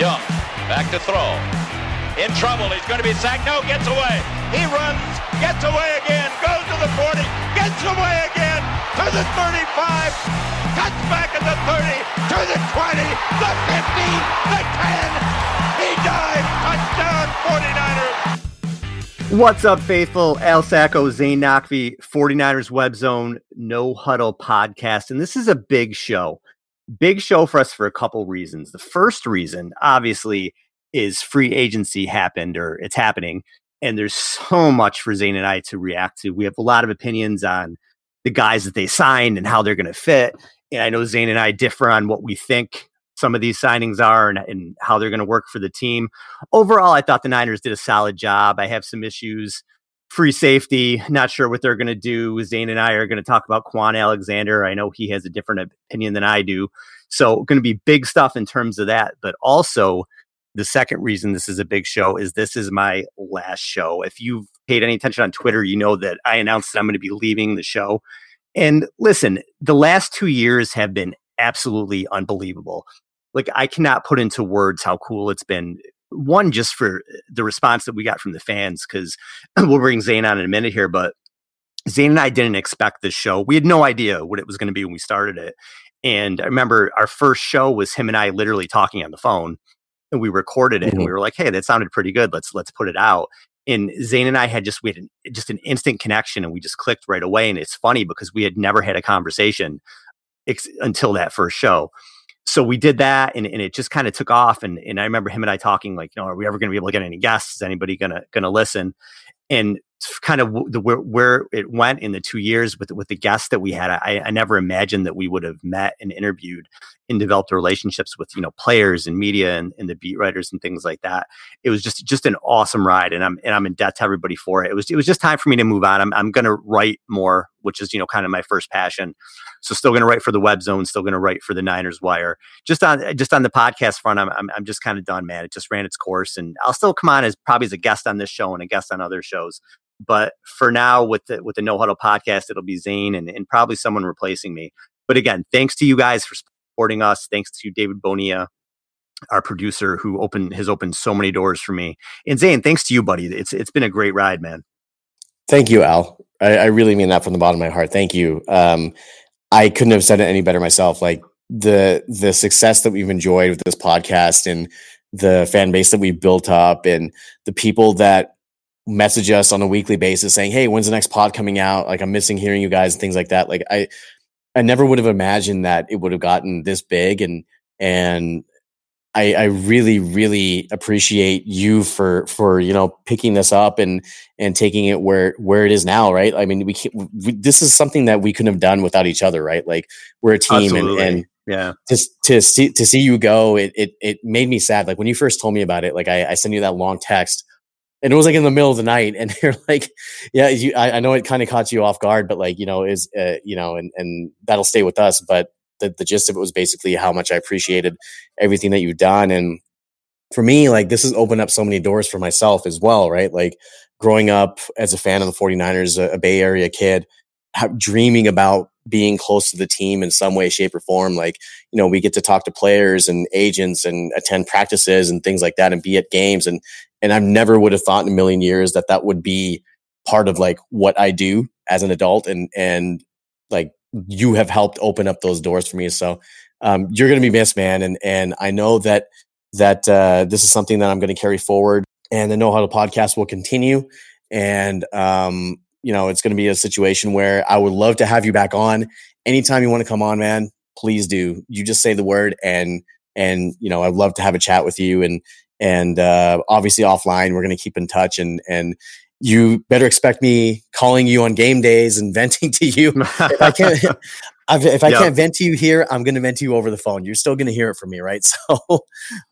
Young, back to throw. In trouble. He's going to be sacked. No, gets away. He runs, gets away again, goes to the 40, gets away again to the 35, cuts back at the 30, to the 20, the 50, the 10. He dives. Touchdown, 49ers. What's up, faithful? Al Sacco, Zane Nakvi, 49ers Web Zone, No Huddle podcast. And this is a big show big show for us for a couple reasons. The first reason, obviously, is free agency happened or it's happening. And there's so much for Zane and I to react to. We have a lot of opinions on the guys that they signed and how they're going to fit. And I know Zane and I differ on what we think some of these signings are and, and how they're going to work for the team. Overall, I thought the Niners did a solid job. I have some issues free safety. Not sure what they're going to do. Zane and I are going to talk about Kwon Alexander. I know he has a different opinion than I do. So, going to be big stuff in terms of that. But also, the second reason this is a big show is this is my last show. If you've paid any attention on Twitter, you know that I announced that I'm going to be leaving the show. And listen, the last two years have been absolutely unbelievable. Like, I cannot put into words how cool it's been one just for the response that we got from the fans because we'll bring Zane on in a minute here, but Zane and I didn't expect this show. We had no idea what it was going to be when we started it. And I remember our first show was him and I literally talking on the phone and we recorded it mm-hmm. and we were like, Hey, that sounded pretty good. Let's, let's put it out. And Zane and I had just, we had an, just an instant connection and we just clicked right away. And it's funny because we had never had a conversation ex- until that first show so we did that and, and it just kind of took off and, and i remember him and i talking like you know are we ever going to be able to get any guests? Is anybody going to going to listen? And kind of the where, where it went in the two years with with the guests that we had I, I never imagined that we would have met and interviewed and developed relationships with you know players and media and, and the beat writers and things like that. It was just just an awesome ride and i'm and i'm in debt to everybody for it. It was it was just time for me to move on. I'm, I'm going to write more which is you know kind of my first passion. So still going to write for the web zone still going to write for the niners wire. Just on just on the podcast front i'm i'm, I'm just kind of done man. It just ran its course and i'll still come on as probably as a guest on this show and a guest on other shows but for now, with the with the No Huddle podcast, it'll be Zane and, and probably someone replacing me. But again, thanks to you guys for supporting us. Thanks to David Bonilla, our producer, who opened has opened so many doors for me. And Zane, thanks to you, buddy. It's it's been a great ride, man. Thank you, Al. I, I really mean that from the bottom of my heart. Thank you. Um, I couldn't have said it any better myself. Like the the success that we've enjoyed with this podcast and the fan base that we've built up and the people that message us on a weekly basis saying, "Hey, when's the next pod coming out? Like I'm missing hearing you guys and things like that." Like I I never would have imagined that it would have gotten this big and and I, I really, really appreciate you for for you know picking this up and and taking it where where it is now, right? I mean, we, can't, we this is something that we couldn't have done without each other, right? Like we're a team, and, and yeah, just to see to see you go, it it it made me sad. Like when you first told me about it, like I, I sent you that long text and it was like in the middle of the night and you're like yeah you, I, I, know it kind of caught you off guard but like you know is uh, you know and and that'll stay with us but the, the gist of it was basically how much i appreciated everything that you've done and for me like this has opened up so many doors for myself as well right? Like growing up as a fan of the 49ers a, a bay area kid dreaming about being close to the team in some way shape or form like you know we get to talk to players and agents and attend practices and things like that and be at games and and I never would have thought in a million years that that would be part of like what I do as an adult and and like you have helped open up those doors for me. So um, you're going to be missed man. And and I know that that uh, this is something that I'm going to carry forward and the No Huddle podcast will continue. And um, you know it's going to be a situation where I would love to have you back on anytime you want to come on man. Please do. You just say the word and and you know I'd love to have a chat with you and and uh, obviously offline we're going to keep in touch and and you better expect me calling you on game days and venting to you. If i can't if i yep. can't vent to you here i'm going to vent to you over the phone. You're still going to hear it from me right? So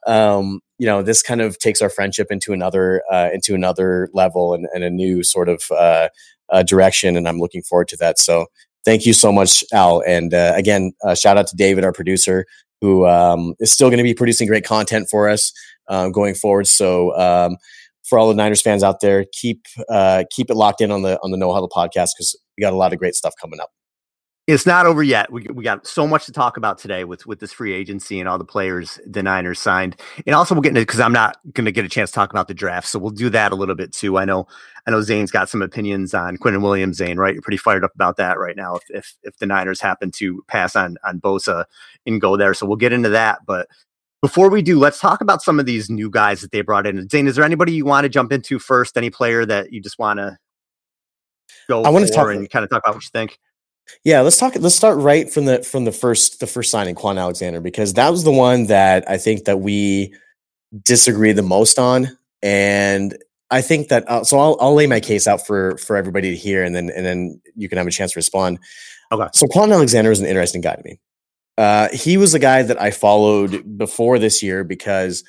um, you know this kind of takes our friendship into another uh, into another level and, and a new sort of uh, uh, direction and i'm looking forward to that. So thank you so much al. And uh, again uh, shout out to david our producer who um, is still going to be producing great content for us um, going forward. So um, for all the Niners fans out there, keep uh, keep it locked in on the on the No Huddle podcast because we got a lot of great stuff coming up. it's not over yet. We, we got so much to talk about today with with this free agency and all the players the Niners signed, and also we'll get into because I'm not going to get a chance to talk about the draft, so we'll do that a little bit too. I know, I know Zane's got some opinions on Quinnen Williams. Zane, right? You're pretty fired up about that right now. If if, if the Niners happen to pass on on Bosa and go there, so we'll get into that. But before we do, let's talk about some of these new guys that they brought in. Zane, is there anybody you want to jump into first? Any player that you just want to go? I want to talk and kind of talk about what you think. Yeah, let's talk. Let's start right from the from the first the first signing, Kwon Alexander, because that was the one that I think that we disagree the most on, and I think that uh, so I'll I'll lay my case out for for everybody to hear, and then and then you can have a chance to respond. Okay. So Kwon Alexander is an interesting guy to me. Uh, he was a guy that I followed before this year because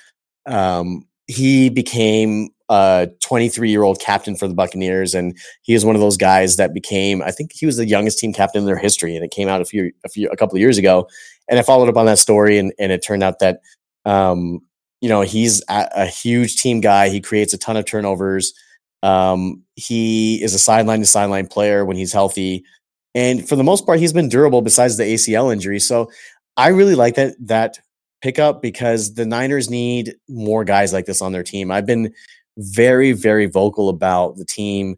um, he became a 23 year old captain for the Buccaneers, and he is one of those guys that became. I think he was the youngest team captain in their history, and it came out a few a few a couple of years ago. And I followed up on that story, and and it turned out that um, you know he's a, a, huge team guy. He creates a ton of turnovers. Um, he is a sideline to sideline player when he's healthy, and for the most part, he's been durable. Besides the ACL injury, so I really like that that pickup because the Niners need more guys like this on their team. I've been very, very vocal about the team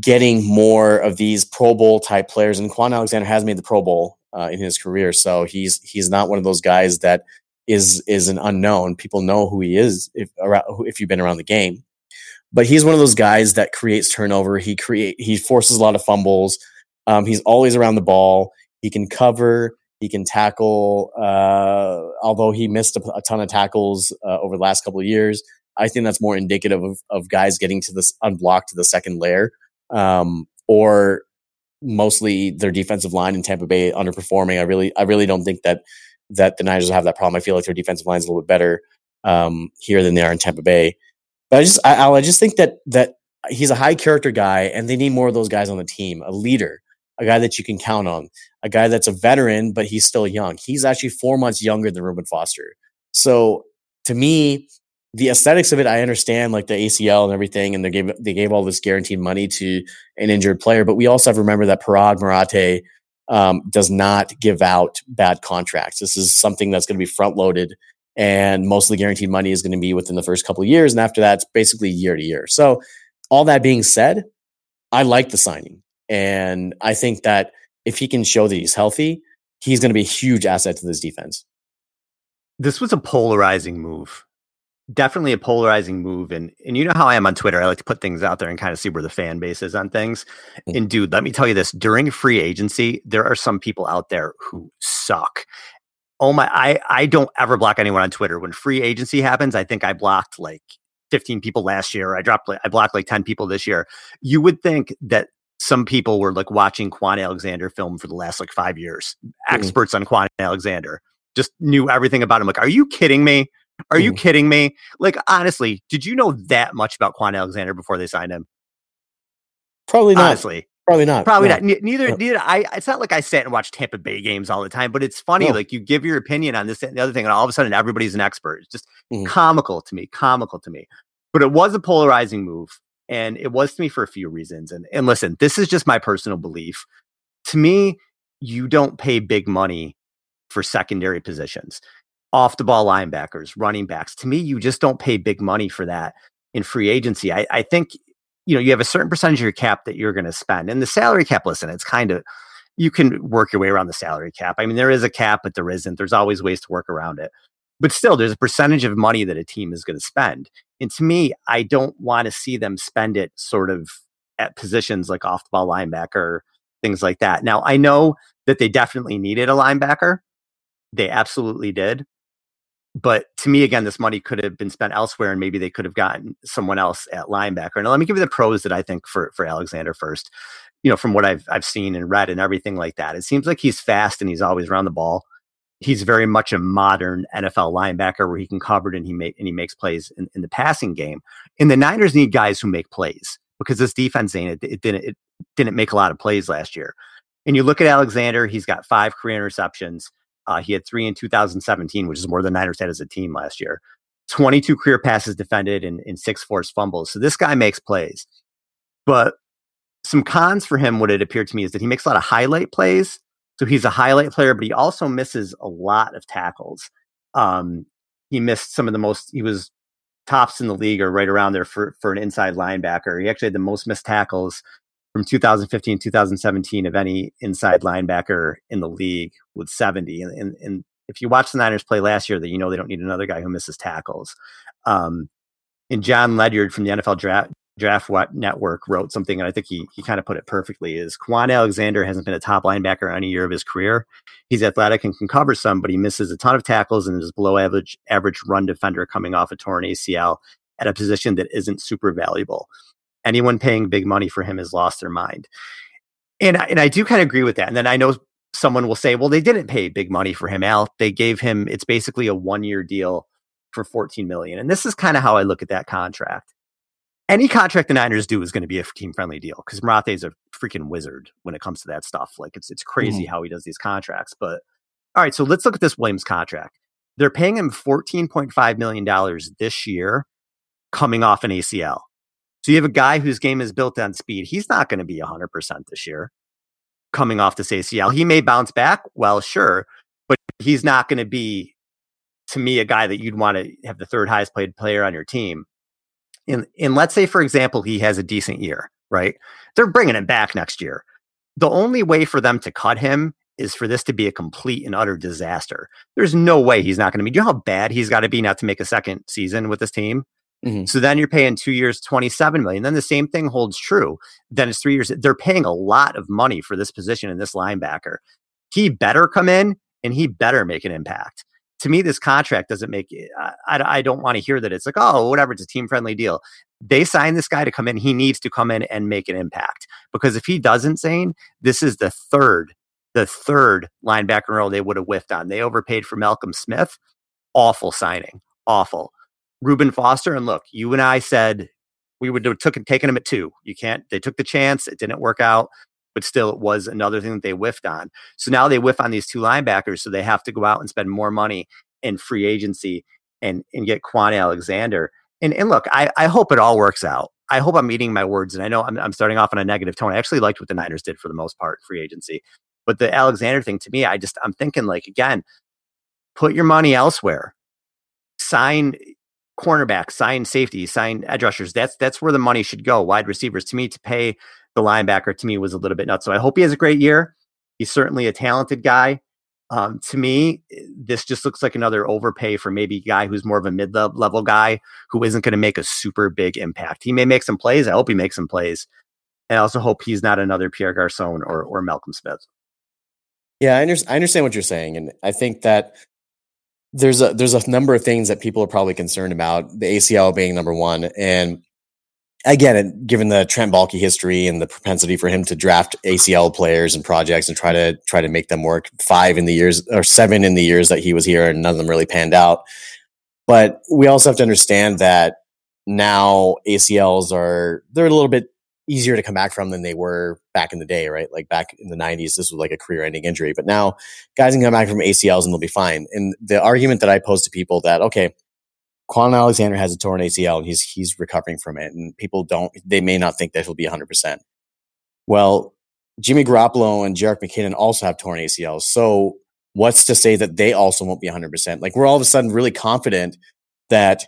getting more of these Pro Bowl type players. And Kwon Alexander has made the Pro Bowl uh, in his career, so he's he's not one of those guys that is is an unknown. People know who he is if if you've been around the game. But he's one of those guys that creates turnover. He create he forces a lot of fumbles. Um, he's always around the ball. He can cover. He can tackle. Uh, although he missed a, a ton of tackles uh, over the last couple of years, I think that's more indicative of, of guys getting to this unblocked to the second layer, um, or mostly their defensive line in Tampa Bay underperforming. I really, I really don't think that that the Niners have that problem. I feel like their defensive line is a little bit better um, here than they are in Tampa Bay. But I just, I, I just think that that he's a high character guy, and they need more of those guys on the team. A leader, a guy that you can count on, a guy that's a veteran, but he's still young. He's actually four months younger than Reuben Foster. So to me, the aesthetics of it, I understand like the ACL and everything, and they gave they gave all this guaranteed money to an injured player. But we also have to remember that Paraag Marathe um, does not give out bad contracts. This is something that's going to be front loaded, and most of the guaranteed money is going to be within the first couple of years, and after that, it's basically year to year. So, all that being said, I like the signing, and I think that if he can show that he's healthy, he's going to be a huge asset to this defense. This was a polarizing move definitely a polarizing move. And and you know how I am on Twitter. I like to put things out there and kind of see where the fan base is on things. Mm-hmm. And dude, let me tell you this: during free agency, there are some people out there who suck. Oh my, I I don't ever block anyone on Twitter. When free agency happens, I think I blocked like 15 people last year. I dropped like I blocked like 10 people this year. You would think that some people were like watching Kwon Alexander film for the last like five years. Mm-hmm. Experts on Kwon Alexander just knew everything about him. Like, are you kidding me? Are you kidding me? Like, honestly, did you know that much about Kwon Alexander before they signed him? Probably not. Honestly. Probably not. Probably no. not. neither, no. neither. I. It's not like I sat and watched Tampa Bay games all the time, but it's funny. No. Like you give your opinion on this and the other thing, and all of a sudden everybody's an expert. It's just mm-hmm. comical to me. Comical to me. But it was a polarizing move, and it was to me for a few reasons. And and listen, this is just my personal belief. To me, you don't pay big money for secondary positions off the ball linebackers, running backs. To me, you just don't pay big money for that in free agency. I, I think, you know, you have a certain percentage of your cap that you're going to spend. And the salary cap, listen, it's kind of, you can work your way around the salary cap. I mean, there is a cap, but there isn't. There's always ways to work around it. But still, there's a percentage of money that a team is going to spend. And to me, I don't want to see them spend it sort of at positions like off the ball linebacker, things like that. Now, I know that they definitely needed a linebacker. They absolutely did but to me, again, this money could have been spent elsewhere, and maybe they could have gotten someone else at linebacker. Now, let me give you the pros that I think for for Alexander first. You know, from what I've I've seen and read and everything like that, it seems like he's fast and he's always around the ball. He's very much a modern NFL linebacker where he can cover it and he make and he makes plays in, in the passing game. And the Niners need guys who make plays because this defense ain't it, it didn't it didn't make a lot of plays last year. And you look at Alexander, he's got five career interceptions. Uh, he had three in 2017, which is more than Niners had as a team last year. 22 career passes defended and, and six forced fumbles. So this guy makes plays. But some cons for him, what it appeared to me is that he makes a lot of highlight plays So he's a highlight player, but he also misses a lot of tackles. Um, he missed some of the most. He was tops in the league or right around there for for an inside linebacker. He actually had the most missed tackles from 2015 2017 of any inside linebacker in the league with 70 and, and, and if you watch the niners play last year that you know they don't need another guy who misses tackles um, and Jon Ledyard from the nfl draft draft network wrote something and i think he, he kind of put it perfectly is kwon alexander hasn't been a top linebacker any year of his career he's athletic and can cover some but he misses a ton of tackles and is below average average run defender coming off a torn acl at a position that isn't super valuable anyone paying big money for him has lost their mind. And and I do kind of agree with that. And then I know someone will say, well, they didn't pay big money for him, Al. They gave him it's basically a one year deal for 14 million. And this is kind of how I look at that contract. Any contract the Niners do is going to be a team friendly deal because Marathe is a freaking wizard when it comes to that stuff. Like it's it's crazy mm. how he does these contracts. But all right, so let's look at this Williams contract. They're paying him $14.5 million this year coming off an ACL. So you have a guy whose game is built on speed. He's not going to be 100% this year coming off this ACL. He may bounce back. Well, sure. But he's not going to be, to me, a guy that you'd want to have the third highest played player on your team. And, and let's say, for example, he has a decent year, right? They're bringing him back next year. The only way for them to cut him is for this to be a complete and utter disaster. There's no way he's not going to be. Do you know how bad he's got to be not to make a second season with this team? Mm-hmm. So then you're paying two years, 27 million. Then the same thing holds true. Then it's three years. They're paying a lot of money for this position and this linebacker. He better come in and he better make an impact. To me, this contract doesn't make I, I, don't want to hear that it's like, oh, whatever, it's a team friendly deal. They signed this guy to come in. He needs to come in and make an impact because if he doesn't, Zane, this is the third, the third linebacker role they would have whiffed on. They overpaid for Malcolm Smith. Awful signing. Awful. Reuben Foster. And look, you and I said we would have taken him at two. You can't. They took the chance. It didn't work out, but still, it was another thing that they whiffed on. So now they whiff on these two linebackers. So they have to go out and spend more money in free agency and and get Kwon Alexander. And and look, I I hope it all works out. I hope I'm eating my words. And I know I'm, I'm starting off on a negative tone. I actually liked what the Niners did for the most part, free agency. But the Alexander thing to me, I just I'm thinking like again, put your money elsewhere. Sign cornerback, sign safety, sign edge rushers. That's that's where the money should go. Wide receivers. To me, to pay the linebacker to me was a little bit nuts. So I hope he has a great year. He's certainly a talented guy. Um, to me, this just looks like another overpay for maybe a guy who's more of a mid level guy who isn't going to make a super big impact. He may make some plays. I hope he makes some plays. And I also hope he's not another Pierre Garcon or, or Malcolm Smith. Yeah, I, under- I understand what you're saying. And I think that there's a there's a number of things that people are probably concerned about. The ACL being number one, and again, given the Trent Baalke history and the propensity for him to draft ACL players and projects and try to try to make them work, five in the years or seven in the years that he was here, and none of them really panned out. But we also have to understand that now ACLs are they're a little bit easier to come back from than they were back in the day, right? Like back in the 90s, this was like a career ending injury. But now guys can come back from ACLs and they'll be fine. And the argument that I pose to people that, okay, Kwon Alexander has a torn ACL and he's he's recovering from it. And people don't they may not think that he'll be 100%. Well, Jimmy Garoppolo and Jerick McKinnon also have torn ACLs. So what's to say that they also won't be 100%? Like we're all of a sudden really confident that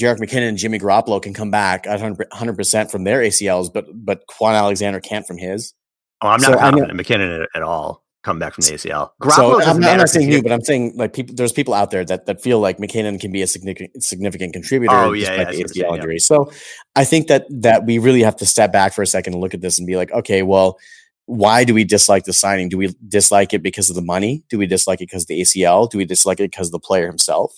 Jerick McKinnon and Jimmy Garoppolo can come back at 100 percent from their ACLs, but but Kwon Alexander can't from his. Oh, I'm not so confident McKinnon at, at, all come back from the ACL. So I'm not, I'm not saying you, but I'm saying like people. There's people out there that that feel like McKinnon can be a significant significant contributor oh, yeah, yeah, the ACL injury. Yeah. So I think that that we really have to step back for a second and look at this and be like, okay, well. Why do we dislike the signing? Do we dislike it because of the money? Do we dislike it because the ACL? Do we dislike it because of the player himself?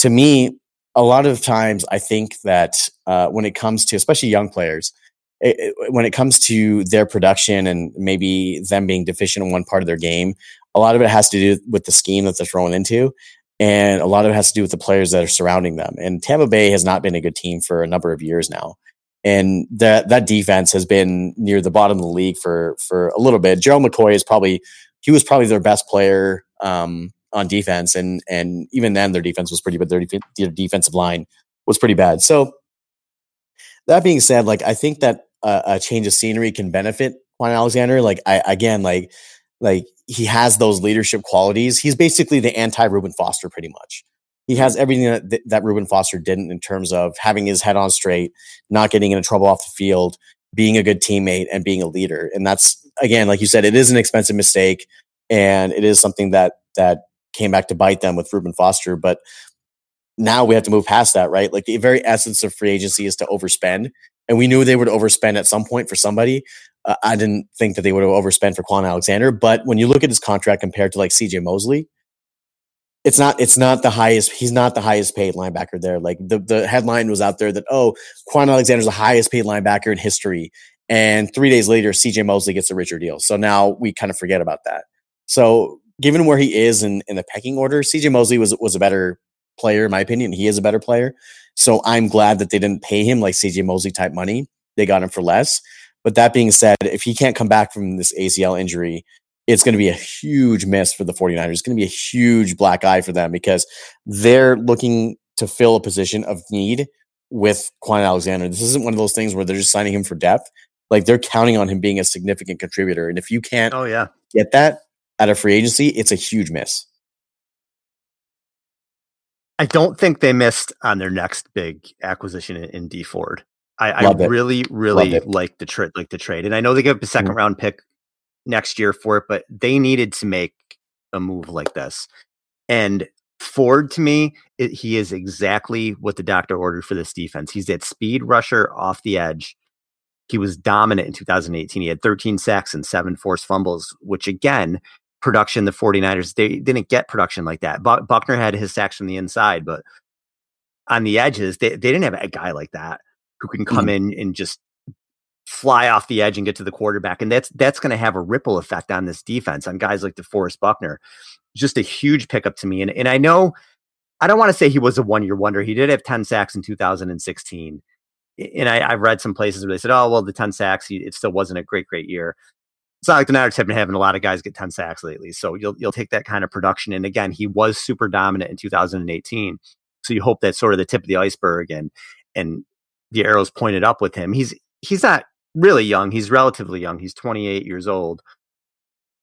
To me, a lot of times I think that uh, when it comes to especially young players, it, when it comes to their production and maybe them being deficient in one part of their game, a lot of it has to do with the scheme that they're thrown into. And a lot of it has to do with the players that are surrounding them. And Tampa Bay has not been a good team for a number of years now. And that that defense has been near the bottom of the league for for a little bit. Gerald McCoy is probably he was probably their best player um, on defense, and and even then their defense was pretty, but their, def- their defensive line was pretty bad. So that being said, like I think that a change of scenery can benefit Kwon Alexander. Like I again, like like he has those leadership qualities. He's basically the anti Reuben Foster, pretty much. He has everything that, that Reuben Foster didn't in terms of having his head on straight, not getting into trouble off the field, being a good teammate, and being a leader. And that's again, like you said, it is an expensive mistake, and it is something that that came back to bite them with Reuben Foster. But now we have to move past that, right? Like the very essence of free agency is to overspend. And we knew they would overspend at some point for somebody. Uh, I didn't think that they would have overspent for Kwon Alexander, but when you look at his contract compared to like CJ Mosley, it's not it's not the highest he's not the highest paid linebacker there. Like the the headline was out there that oh, Kwon Alexander's the highest paid linebacker in history. And three days later, CJ Mosley gets a richer deal. So now we kind of forget about that. So given where he is in, in the pecking order, CJ Mosley was was a better player, in my opinion. He is a better player. So I'm glad that they didn't pay him like CJ Mosley type money. They got him for less. But that being said, if he can't come back from this ACL injury, it's going to be a huge miss for the 49ers. It's going to be a huge black eye for them because they're looking to fill a position of need with Kwon Alexander. This isn't one of those things where they're just signing him for depth. Like they're counting on him being a significant contributor. And if you can't oh, yeah. get that at a free agency, it's a huge miss. I don't think they missed on their next big acquisition in, in Dee Ford. I, I really, really like the trade, like the trade, and I know they give a 2nd mm-hmm. round pick next year for it, but they needed to make a move like this. And Ford, to me, it, he is exactly what the doctor ordered for this defense. He's that speed rusher off the edge. He was dominant in 2018. He had 13 sacks and seven forced fumbles, which again production the 49ers they didn't get production like that buckner had his sacks from the inside but on the edges they, they didn't have a guy like that who can come mm-hmm. in and just fly off the edge and get to the quarterback and that's that's going to have a ripple effect on this defense on guys like DeForest Buckner just a huge pickup to me and, and I know I don't want to say he was a one year wonder he did have 10 sacks in 2016 and I, have read some places where they said, "Oh, well, the ten sacks, it still wasn't a great, great year." It's not like the Niners have been having a lot of guys get 10 sacks lately. So you'll you'll take that kind of production. And again, he was super dominant in 2018. So you hope that's sort of the tip of the iceberg and and the arrows pointed up with him. He's he's not really young. He's relatively young. He's 28 years old.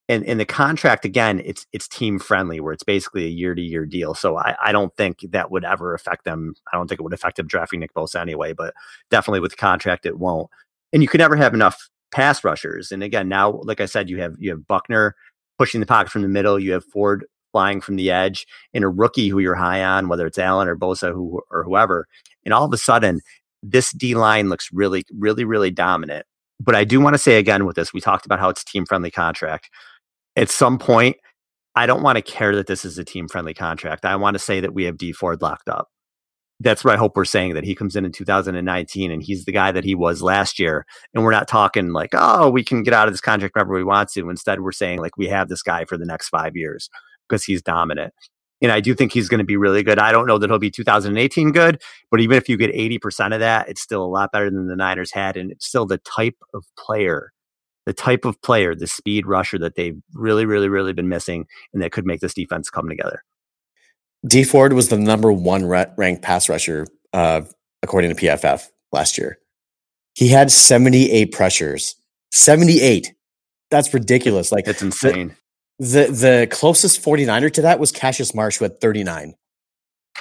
And in the contract again, it's it's team friendly where it's basically a year to year deal. So I, I don't think that would ever affect them. I don't think it would affect them drafting Nick Bosa anyway, but definitely with the contract it won't. And you can never have enough pass rushers. And again, now, like I said, you have you have Buckner pushing the pocket from the middle. You have Ford flying from the edge, and a rookie who you're high on, whether it's Allen or Bosa who or whoever. And all of a sudden, this D line looks really, really, really dominant. But I do want to say again with this, we talked about how it's team friendly contract. At some point, I don't want to care that this is a team friendly contract. I want to say that we have Dee Ford locked up that's what I hope we're saying that he comes in in 2019 and he's the guy that he was last year. And we're not talking like, oh, we can get out of this contract whenever we want to. Instead, we're saying like we have this guy for the next five years because he's dominant. And I do think he's going to be really good. I don't know that he'll be 2018 good, but even if you get 80% of that, it's still a lot better than the Niners had. And it's still the type of player, the type of player, the speed rusher that they've really, really, really been missing and that could make this defense come together. Dee Ford was the number one ranked pass rusher, uh, according to PFF last year. He had 78 pressures. 78. That's ridiculous. Like it's insane. The, the, the closest 49er to that was Cassius Marsh, who had 39.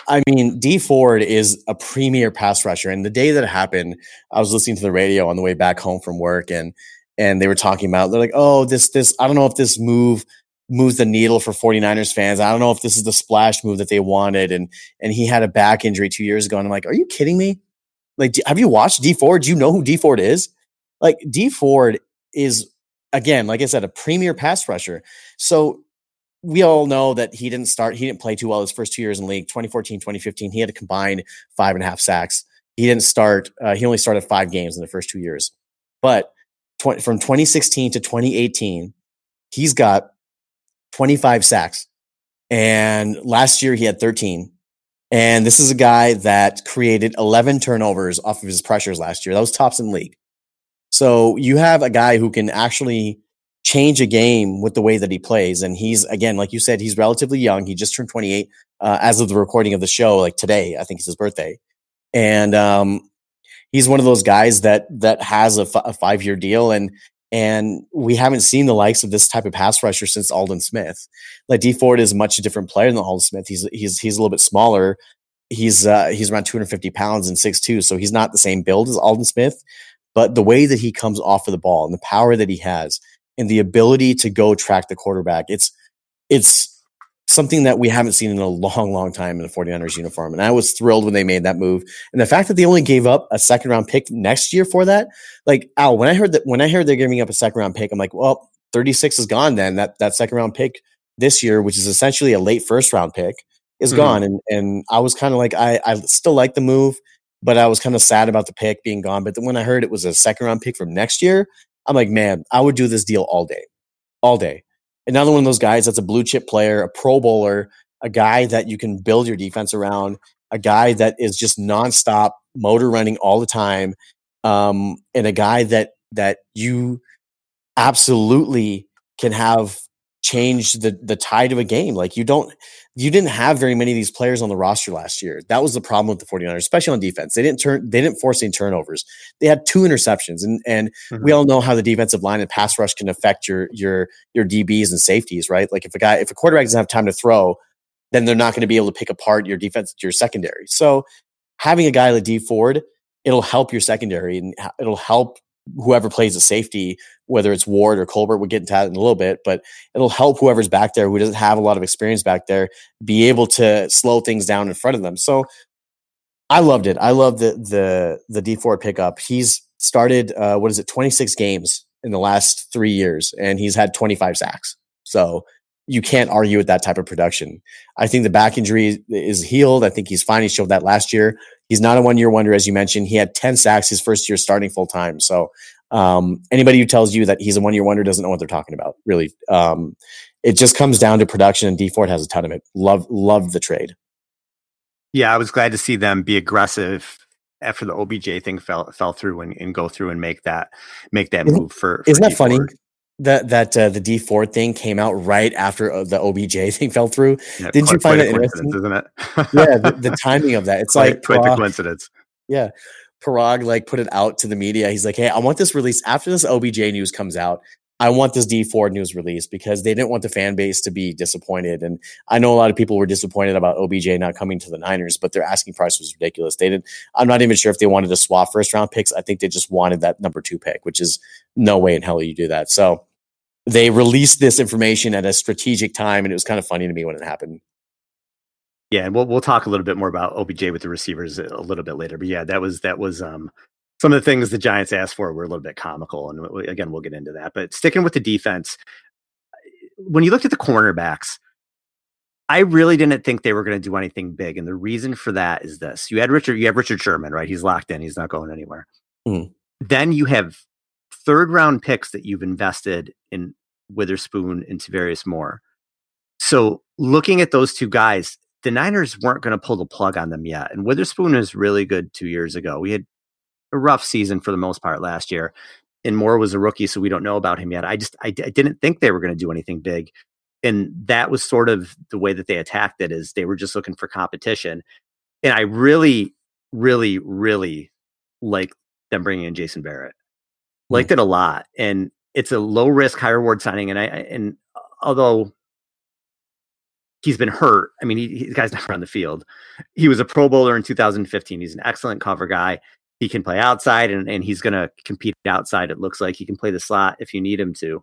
I mean, Dee Ford is a premier pass rusher. And the day that it happened, I was listening to the radio on the way back home from work and and they were talking about they're like, oh, this this I don't know if this move moves the needle for 49ers fans. I don't know if this is the splash move that they wanted. And and he had a back injury two years ago. And I'm like, are you kidding me? Like, have you watched Dee Ford? Do you know who Dee Ford is? Like, Dee Ford is again, like I said, a premier pass rusher. So we all know that he didn't start, he didn't play too well his first two years in league, 2014, 2015. He had a combined five and a half sacks. He didn't start, uh, he only started five games in the first two years. But tw- from 2016 to 2018, he's got 25 sacks. And last year he had 13. And this is a guy that created 11 turnovers off of his pressures last year. That was tops in league. So you have a guy who can actually change a game with the way that he plays. And he's, again, like you said, he's relatively young. He just turned 28 uh, as of the recording of the show, like today, I think it's his birthday. And um, he's one of those guys that that has a, f- a five year deal. And And we haven't seen the likes of this type of pass rusher since Aldon Smith. Like Dee Ford is much a different player than Aldon Smith. He's he's he's a little bit smaller. He's uh, he's around 250 pounds and 6'2, so he's not the same build as Aldon Smith. But the way that he comes off of the ball and the power that he has and the ability to go track the quarterback, it's it's something that we haven't seen in a long, long time in the 49ers uniform. And I was thrilled when they made that move. And the fact that they only gave up a second round pick next year for that, like Al, when I heard that when I heard they're giving up a second round pick, I'm like, well, 36 is gone then. That that second round pick this year, which is essentially a late first round pick, is mm-hmm. gone. And and I was kind of like, I I still like the move, but I was kind of sad about the pick being gone. But then when I heard it was a second round pick from next year, I'm like, man, I would do this deal all day. All day another one of those guys that's a blue chip player, a pro bowler, a guy that you can build your defense around, a guy that is just nonstop motor running all the time, um, and a guy that that you absolutely can have change the the tide of a game. Like you don't you didn't have very many of these players on the roster last year. That was the problem with the 49ers, especially on defense. They didn't turn they didn't force any turnovers. They had two interceptions and and mm-hmm. we all know how the defensive line and pass rush can affect your your your DBs and safeties, right? Like if a guy if a quarterback doesn't have time to throw, then they're not going to be able to pick apart your defense your secondary. So having a guy like Dee Ford, it'll help your secondary and it'll help whoever plays a safety, whether it's Ward or Colbert, we'll get into that in a little bit, but it'll help whoever's back there who doesn't have a lot of experience back there be able to slow things down in front of them. So I loved it. I love the the the Dee Ford pickup. He's started uh, what is it, 26 games in the last three years, and he's had 25 sacks. So you can't argue with that type of production. I think the back injury is healed. I think he's fine. He showed that last year. He's not a one year wonder, as you mentioned. He had 10 sacks his first year starting full time. So um, anybody who tells you that he's a one year wonder doesn't know what they're talking about, really. Um, it just comes down to production, and Dee Ford has a ton of it. Love, love the trade. Yeah, I was glad to see them be aggressive after the OBJ thing fell fell through and, and go through and make that make that isn't, move for. for isn't that funny? That that uh, the Dee Ford thing came out right after uh, the OBJ thing fell through. Yeah, Did you find it interesting? Isn't it? yeah, the, the, timing of that. It's quite, like quite Paraag, the coincidence. Yeah, Paraag like put it out to the media. He's like, "Hey, I want this release after this OBJ news comes out. I want this Dee Ford news release because they didn't want the fan base to be disappointed. And I know a lot of people were disappointed about OBJ not coming to the Niners, but their asking price was ridiculous. They didn't. I'm not even sure if they wanted to swap first round picks. I think they just wanted that number two pick, which is no way in hell you do that. So they released this information at a strategic time, and it was kind of funny to me when it happened. Yeah, and we'll we'll talk a little bit more about OBJ with the receivers a little bit later. But yeah, that was that was um some of the things the Giants asked for were a little bit comical, and again, we'll get into that. But sticking with the defense, when you looked at the cornerbacks, I really didn't think they were going to do anything big, and the reason for that is this: you had Richard, you have Richard Sherman, right? He's locked in; he's not going anywhere. Mm. Then you have third round picks that you've invested in Witherspoon and Tarvarius Moore. So looking at those two guys, the Niners weren't going to pull the plug on them yet. And Witherspoon was really good two years ago. We had a rough season for the most part last year. And Moore was a rookie, so we don't know about him yet. I just I, I didn't think they were going to do anything big, and that was sort of the way that they attacked it. Is they were just looking for competition, and I really, really, really like them bringing in Jason Verrett. Hmm. Liked it a lot, and it's a low risk, high reward signing. And I and although he's been hurt. I mean, he, he, the guy's never on the field. He was a Pro Bowler in 2015. He's an excellent cover guy he can play outside and, and he's going to compete outside. It looks like he can play the slot if you need him to.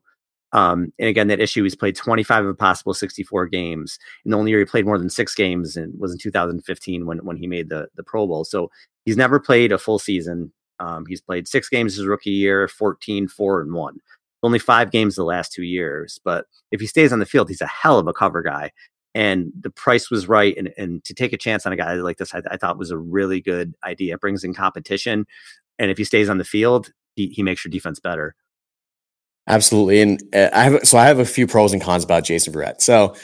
Um, and again, that issue, he's played 25 of a possible 64 games. And the only year he played more than six games and was in 2015 when, when he made the, the Pro Bowl. So he's never played a full season. Um, he's played six games his rookie year, 14, four, and one. Only five games the last two years. But if he stays on the field, he's a hell of a cover guy and the price was right and, and to take a chance on a guy like this I, I, thought was a really good idea. It brings in competition and if he stays on the field he, he makes your defense better. Absolutely and uh, i have so i have a few pros and cons about jason Verrett. so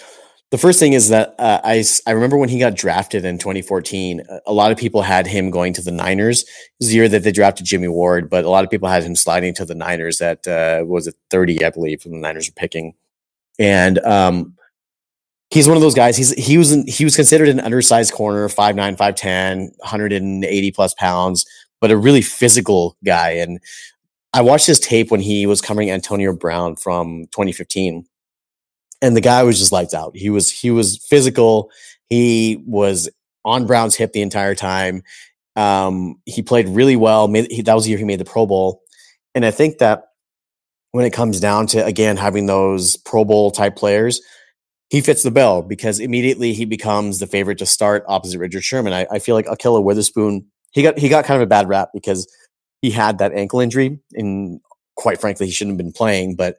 the first thing is that uh, I, I remember when he got drafted in 2014 a lot of people had him going to the niners. The year that they drafted jimmy ward but a lot of people had him sliding to the niners at uh, was it 30 i believe when the niners were picking. And um, he's one of those guys. He's he was he was considered an undersized corner, 5'9", 5'10", 180 plus pounds, but a really physical guy. And I watched his tape when he was covering Antonio Brown from 2015, and the guy was just lights out. He was he was physical. He was on Brown's hip the entire time. Um, he played really well. Made, he, that was the year he made the Pro Bowl, and I think that when it comes down to again having those Pro Bowl type players, he fits the bill because immediately he becomes the favorite to start opposite Richard Sherman. I, I feel like Ahkello Witherspoon he got he got kind of a bad rap because he had that ankle injury, and quite frankly, he shouldn't have been playing. But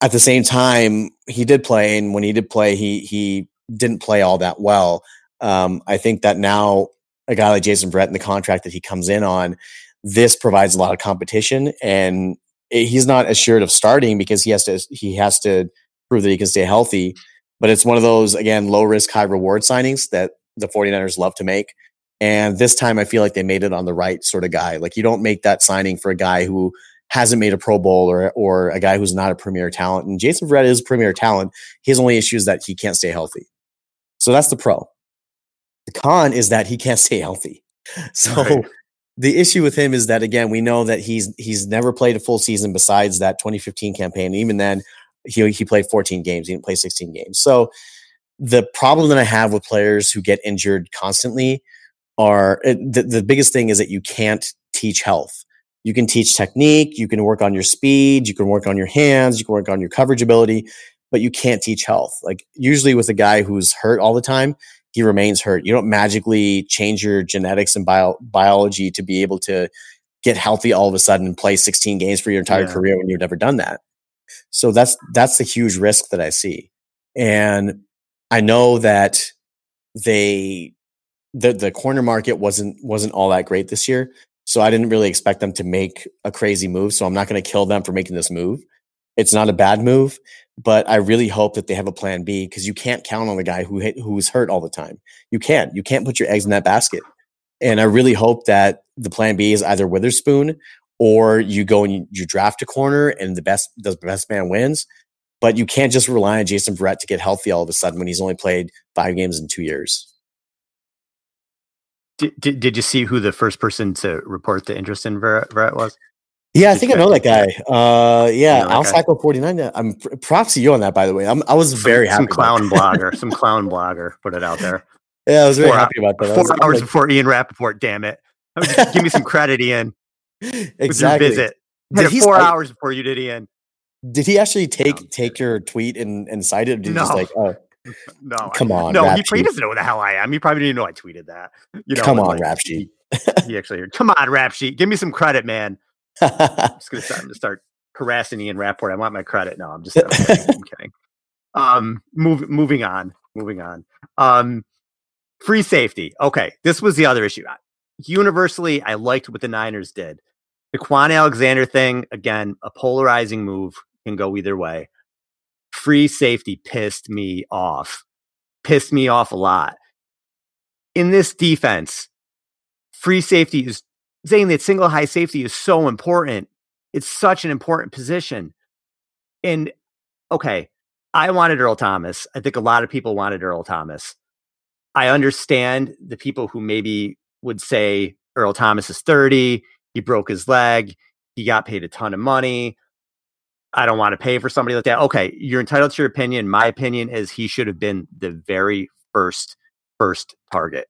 at the same time, he did play, and when he did play, he he didn't play all that well. Um, I think that now a guy like Jason Verrett in the contract that he comes in on, this provides a lot of competition, and he's not assured of starting because he has to he has to prove that he can stay healthy. But it's one of those again low risk high reward signings that the 49ers love to make. And this time I feel like they made it on the right sort of guy. Like you don't make that signing for a guy who hasn't made a Pro Bowl or or a guy who's not a premier talent. And Jason Verrett is a premier talent. His only issue is that he can't stay healthy. So that's the pro. The con is that he can't stay healthy. So right. the issue with him is that again, we know that he's he's never played a full season besides that 2015 campaign. Even then, he he played 14 games. He didn't play 16 games. So the problem that I have with players who get injured constantly are eh, the, the biggest thing is that you can't teach health. You can teach technique, you can work on your speed, you can work on your hands, you can work on your coverage ability, but you can't teach health. Like usually with a guy who's hurt all the time, he remains hurt. You don't magically change your genetics and bio- biology to be able to get healthy all of a sudden and play 16 games for your entire yeah. career when you've never done that. So that's that's the huge risk that I see. And I know that they the the corner market wasn't wasn't all that great this year. So I didn't really expect them to make a crazy move. So I'm not going to kill them for making this move. It's not a bad move, but I really hope that they have a plan B because you can't count on the guy who hit, who's hurt all the time. You can't. You can't put your eggs in that basket. And I really hope that the plan B is either Witherspoon or you go and you, you draft a corner and the best the best man wins. But you can't just rely on Jason Verrett to get healthy all of a sudden when he's only played five games in two years. Did, did, did you see who the first person to report the interest in Verrett was? Yeah, I think I know that guy. Uh, yeah, Al Sacco forty nine. I'm props to you on that, by the way. I'm, I was very some, happy. Some clown blogger, some clown blogger put it out there. Yeah, I was very four, happy about that. Four hours like, before Ian Rapoport. Damn it! Give me some credit, Ian. Exactly. visit. Did he four hours before you did, Ian. Did he actually take no, take your tweet and and cite it? Did no. just like, oh, no, come on, no, he, he, doesn't know who the hell I am. He probably didn't know I tweeted that. You know, come on, like, rap sheet. he, actually, come on, rap sheet. Give me some credit, man. I'm just gonna start, to start harassing Ian Rapoport. I want my credit. No, I'm just I'm kidding. I'm kidding. Um, move, moving on, moving on. Um, free safety. Okay, this was the other issue. Universally, I liked what the Niners did. The Kwon Alexander thing, again, a polarizing move can go either way. Free safety pissed me off. Pissed me off a lot. In this defense, free safety is saying that single high safety is so important. It's such an important position. And okay, I wanted Earl Thomas. I think a lot of people wanted Earl Thomas. I understand the people who maybe would say Earl Thomas is 30, he broke his leg, he got paid a ton of money. I don't want to pay for somebody like that. Okay, you're entitled to your opinion. My opinion is he should have been the very first first target.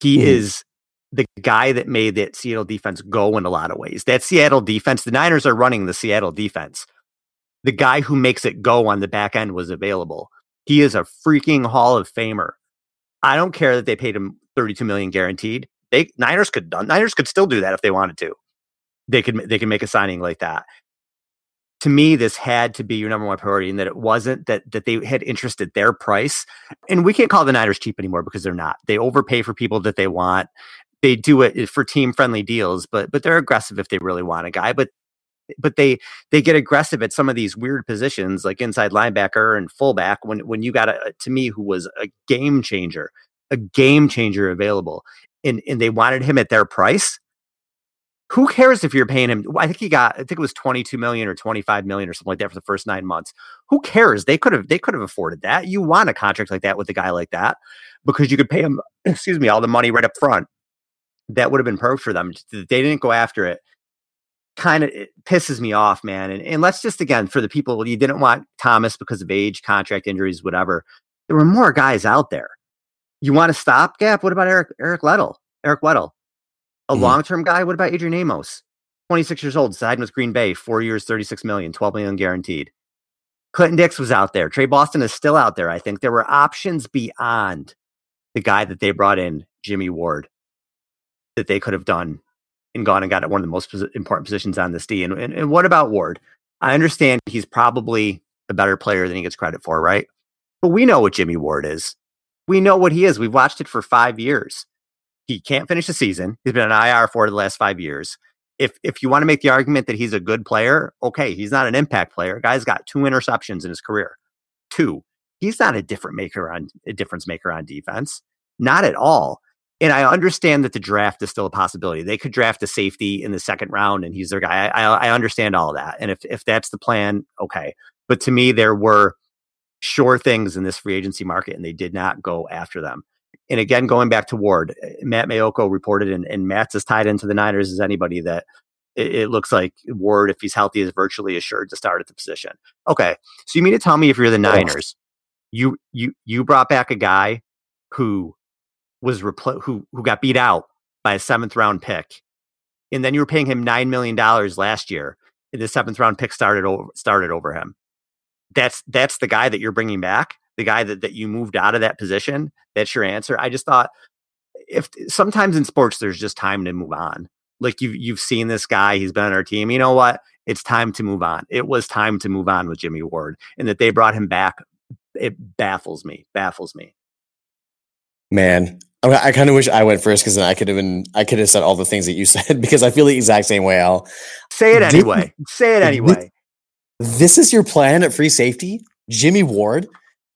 He mm-hmm. is the guy that made that Seattle defense go in a lot of ways. That Seattle defense, the Niners are running the Seattle defense. The guy who makes it go on the back end was available. He is a freaking Hall of Famer. I don't care that they paid him 32 million guaranteed. They Niners could Niners could still do that if they wanted to. They could they could make a signing like that. To me, this had to be your number one priority, and that it wasn't that that they had interest at their price. And we can't call the Niners cheap anymore because they're not. They overpay for people that they want they do it eh, for team friendly deals, but but they're aggressive if they really want a guy. But but they they get aggressive at some of these weird positions like inside linebacker and fullback when when you got a to me who was a game changer, a game changer available, and and they wanted him at their price. Who cares if you're paying him? I think he got, I think it was 22 million or 25 million or something like that for the first nine months. Who cares? They could have, they could have afforded that. You want a contract like that with a guy like that because you could pay him, excuse me, all the money right up front that would have been perfect for them. They didn't go after it. kind of pisses me off, man. And, and let's just again for the people you didn't want Thomas because of age, contract injuries, whatever. There were more guys out there. You want a stopgap? What about Eric Eric Weddle? Eric Weddle, a mm-hmm. long term guy. What about Adrian Amos? 26 years old, signed with Green Bay, four years, 36 million, 12 million guaranteed. Clinton Dix was out there. Tre Boston is still out there. I think there were options beyond the guy that they brought in, Jimmy Ward, that they could have done and gone and got at one of the most important positions on this D. And, and, and what about Ward? I understand he's probably a better player than he gets credit for, right? But we know what Jimmy Ward is. We know what he is. We've watched it for five years. He can't finish the season. He's been an IR for the last five years. If if you want to make the argument that he's a good player, okay, he's not an impact player. Guy's got two interceptions in his career. Two. He's not a different maker on a difference maker on defense. Not at all. And I understand that the draft is still a possibility. They could draft a safety in the second round and he's their guy. I, I, I understand all that. And if, if that's the plan, okay. But to me, there were sure things in this free agency market and they did not go after them. And again, going back to Ward, eh, Matt Maiocco reported, and, and Matt's as tied into the Niners as anybody that it, it, looks like Ward, if he's healthy, is virtually assured to start at the position. Okay. So you mean to tell me if you're the Niners, you you you brought back a guy who was repl- who who got beat out by a seventh round pick, and then you were paying him nine million dollars last year, and the seventh round pick started over started over him. That's that's the guy that you're bringing back, the guy that that you moved out of that position. That's your answer. I just thought if sometimes in sports there's just time to move on. Like you've you've seen this guy, he's been on our team. You know what? It's time to move on. It was time to move on with Jimmy Ward, and that they brought him back. It baffles me. Baffles me. Man, I kind of wish I went first because then I could have been I could have said all the things that you said because I feel the exact same way. Al say it anyway. say it anyway. This, is your plan at free safety, Jimmy Ward,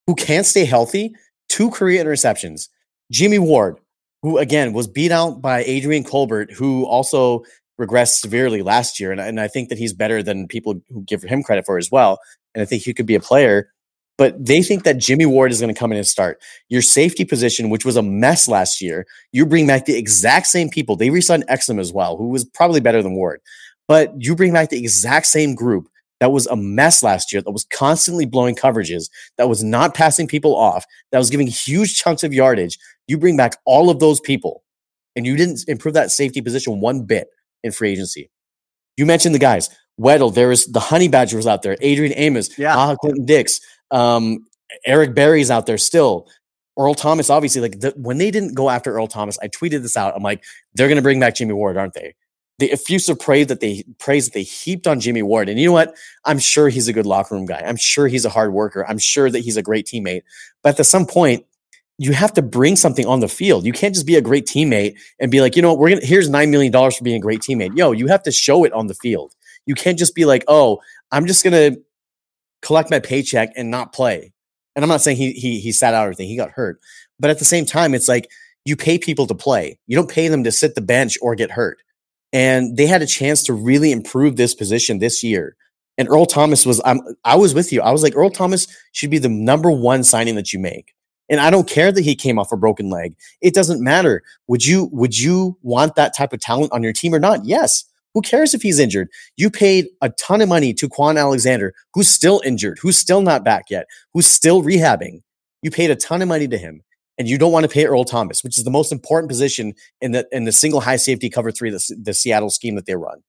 who can't stay healthy, two career interceptions. Jimmy Ward, who again was beat out by Adrian Colbert, who also regressed severely last year, and, and I think that he's better than people who give him credit for as well. And I think he could be a player but they think that Jimmy Ward is going to come in and start. Your safety position, which was a mess last year, you bring back the exact same people. They re-signed Exum as well, who was probably better than Ward. But you bring back the exact same group that was a mess last year, that was constantly blowing coverages, that was not passing people off, that was giving huge chunks of yardage. You bring back all of those people, and you didn't improve that safety position one bit in free agency. You mentioned the guys. Weddle, there is the Honey Badger was out there, Adrian Amos, yeah. Ah, Clinton Dix, um, Eric Berry's out there still. Earl Thomas, obviously, like the, when they didn't go after Earl Thomas, I tweeted this out. I'm like, they're going to bring back Jimmy Ward, aren't they? The effusive praise that they praise that they heaped on Jimmy Ward, and you know what? I'm sure he's a good locker room guy. I'm sure he's a hard worker. I'm sure that he's a great teammate. But at some point, you have to bring something on the field. You can't just be a great teammate and be like, you know what, we're gonna here's nine million dollars for being a great teammate. Yo, you have to show it on the field. You can't just be like, oh, I'm just gonna collect my paycheck and not play. And I'm not saying he he he sat out or anything. He got hurt, but at the same time, it's like you pay people to play. You don't pay them to sit the bench or get hurt. And they had a chance to really improve this position this year. And Earl Thomas was I'm, I was with you. I was like Earl Thomas should be the number one signing that you make. And I don't care that he came off a broken leg. It doesn't matter. Would you would you want that type of talent on your team or not? Yes. Who cares if he's injured? You paid a ton of money to Kwon Alexander, who's still injured, who's still not back yet, who's still rehabbing. You paid a ton of money to him, and you don't want to pay Earl Thomas, which is the most important position in the in the single high safety cover three, the, the Seattle scheme that they run.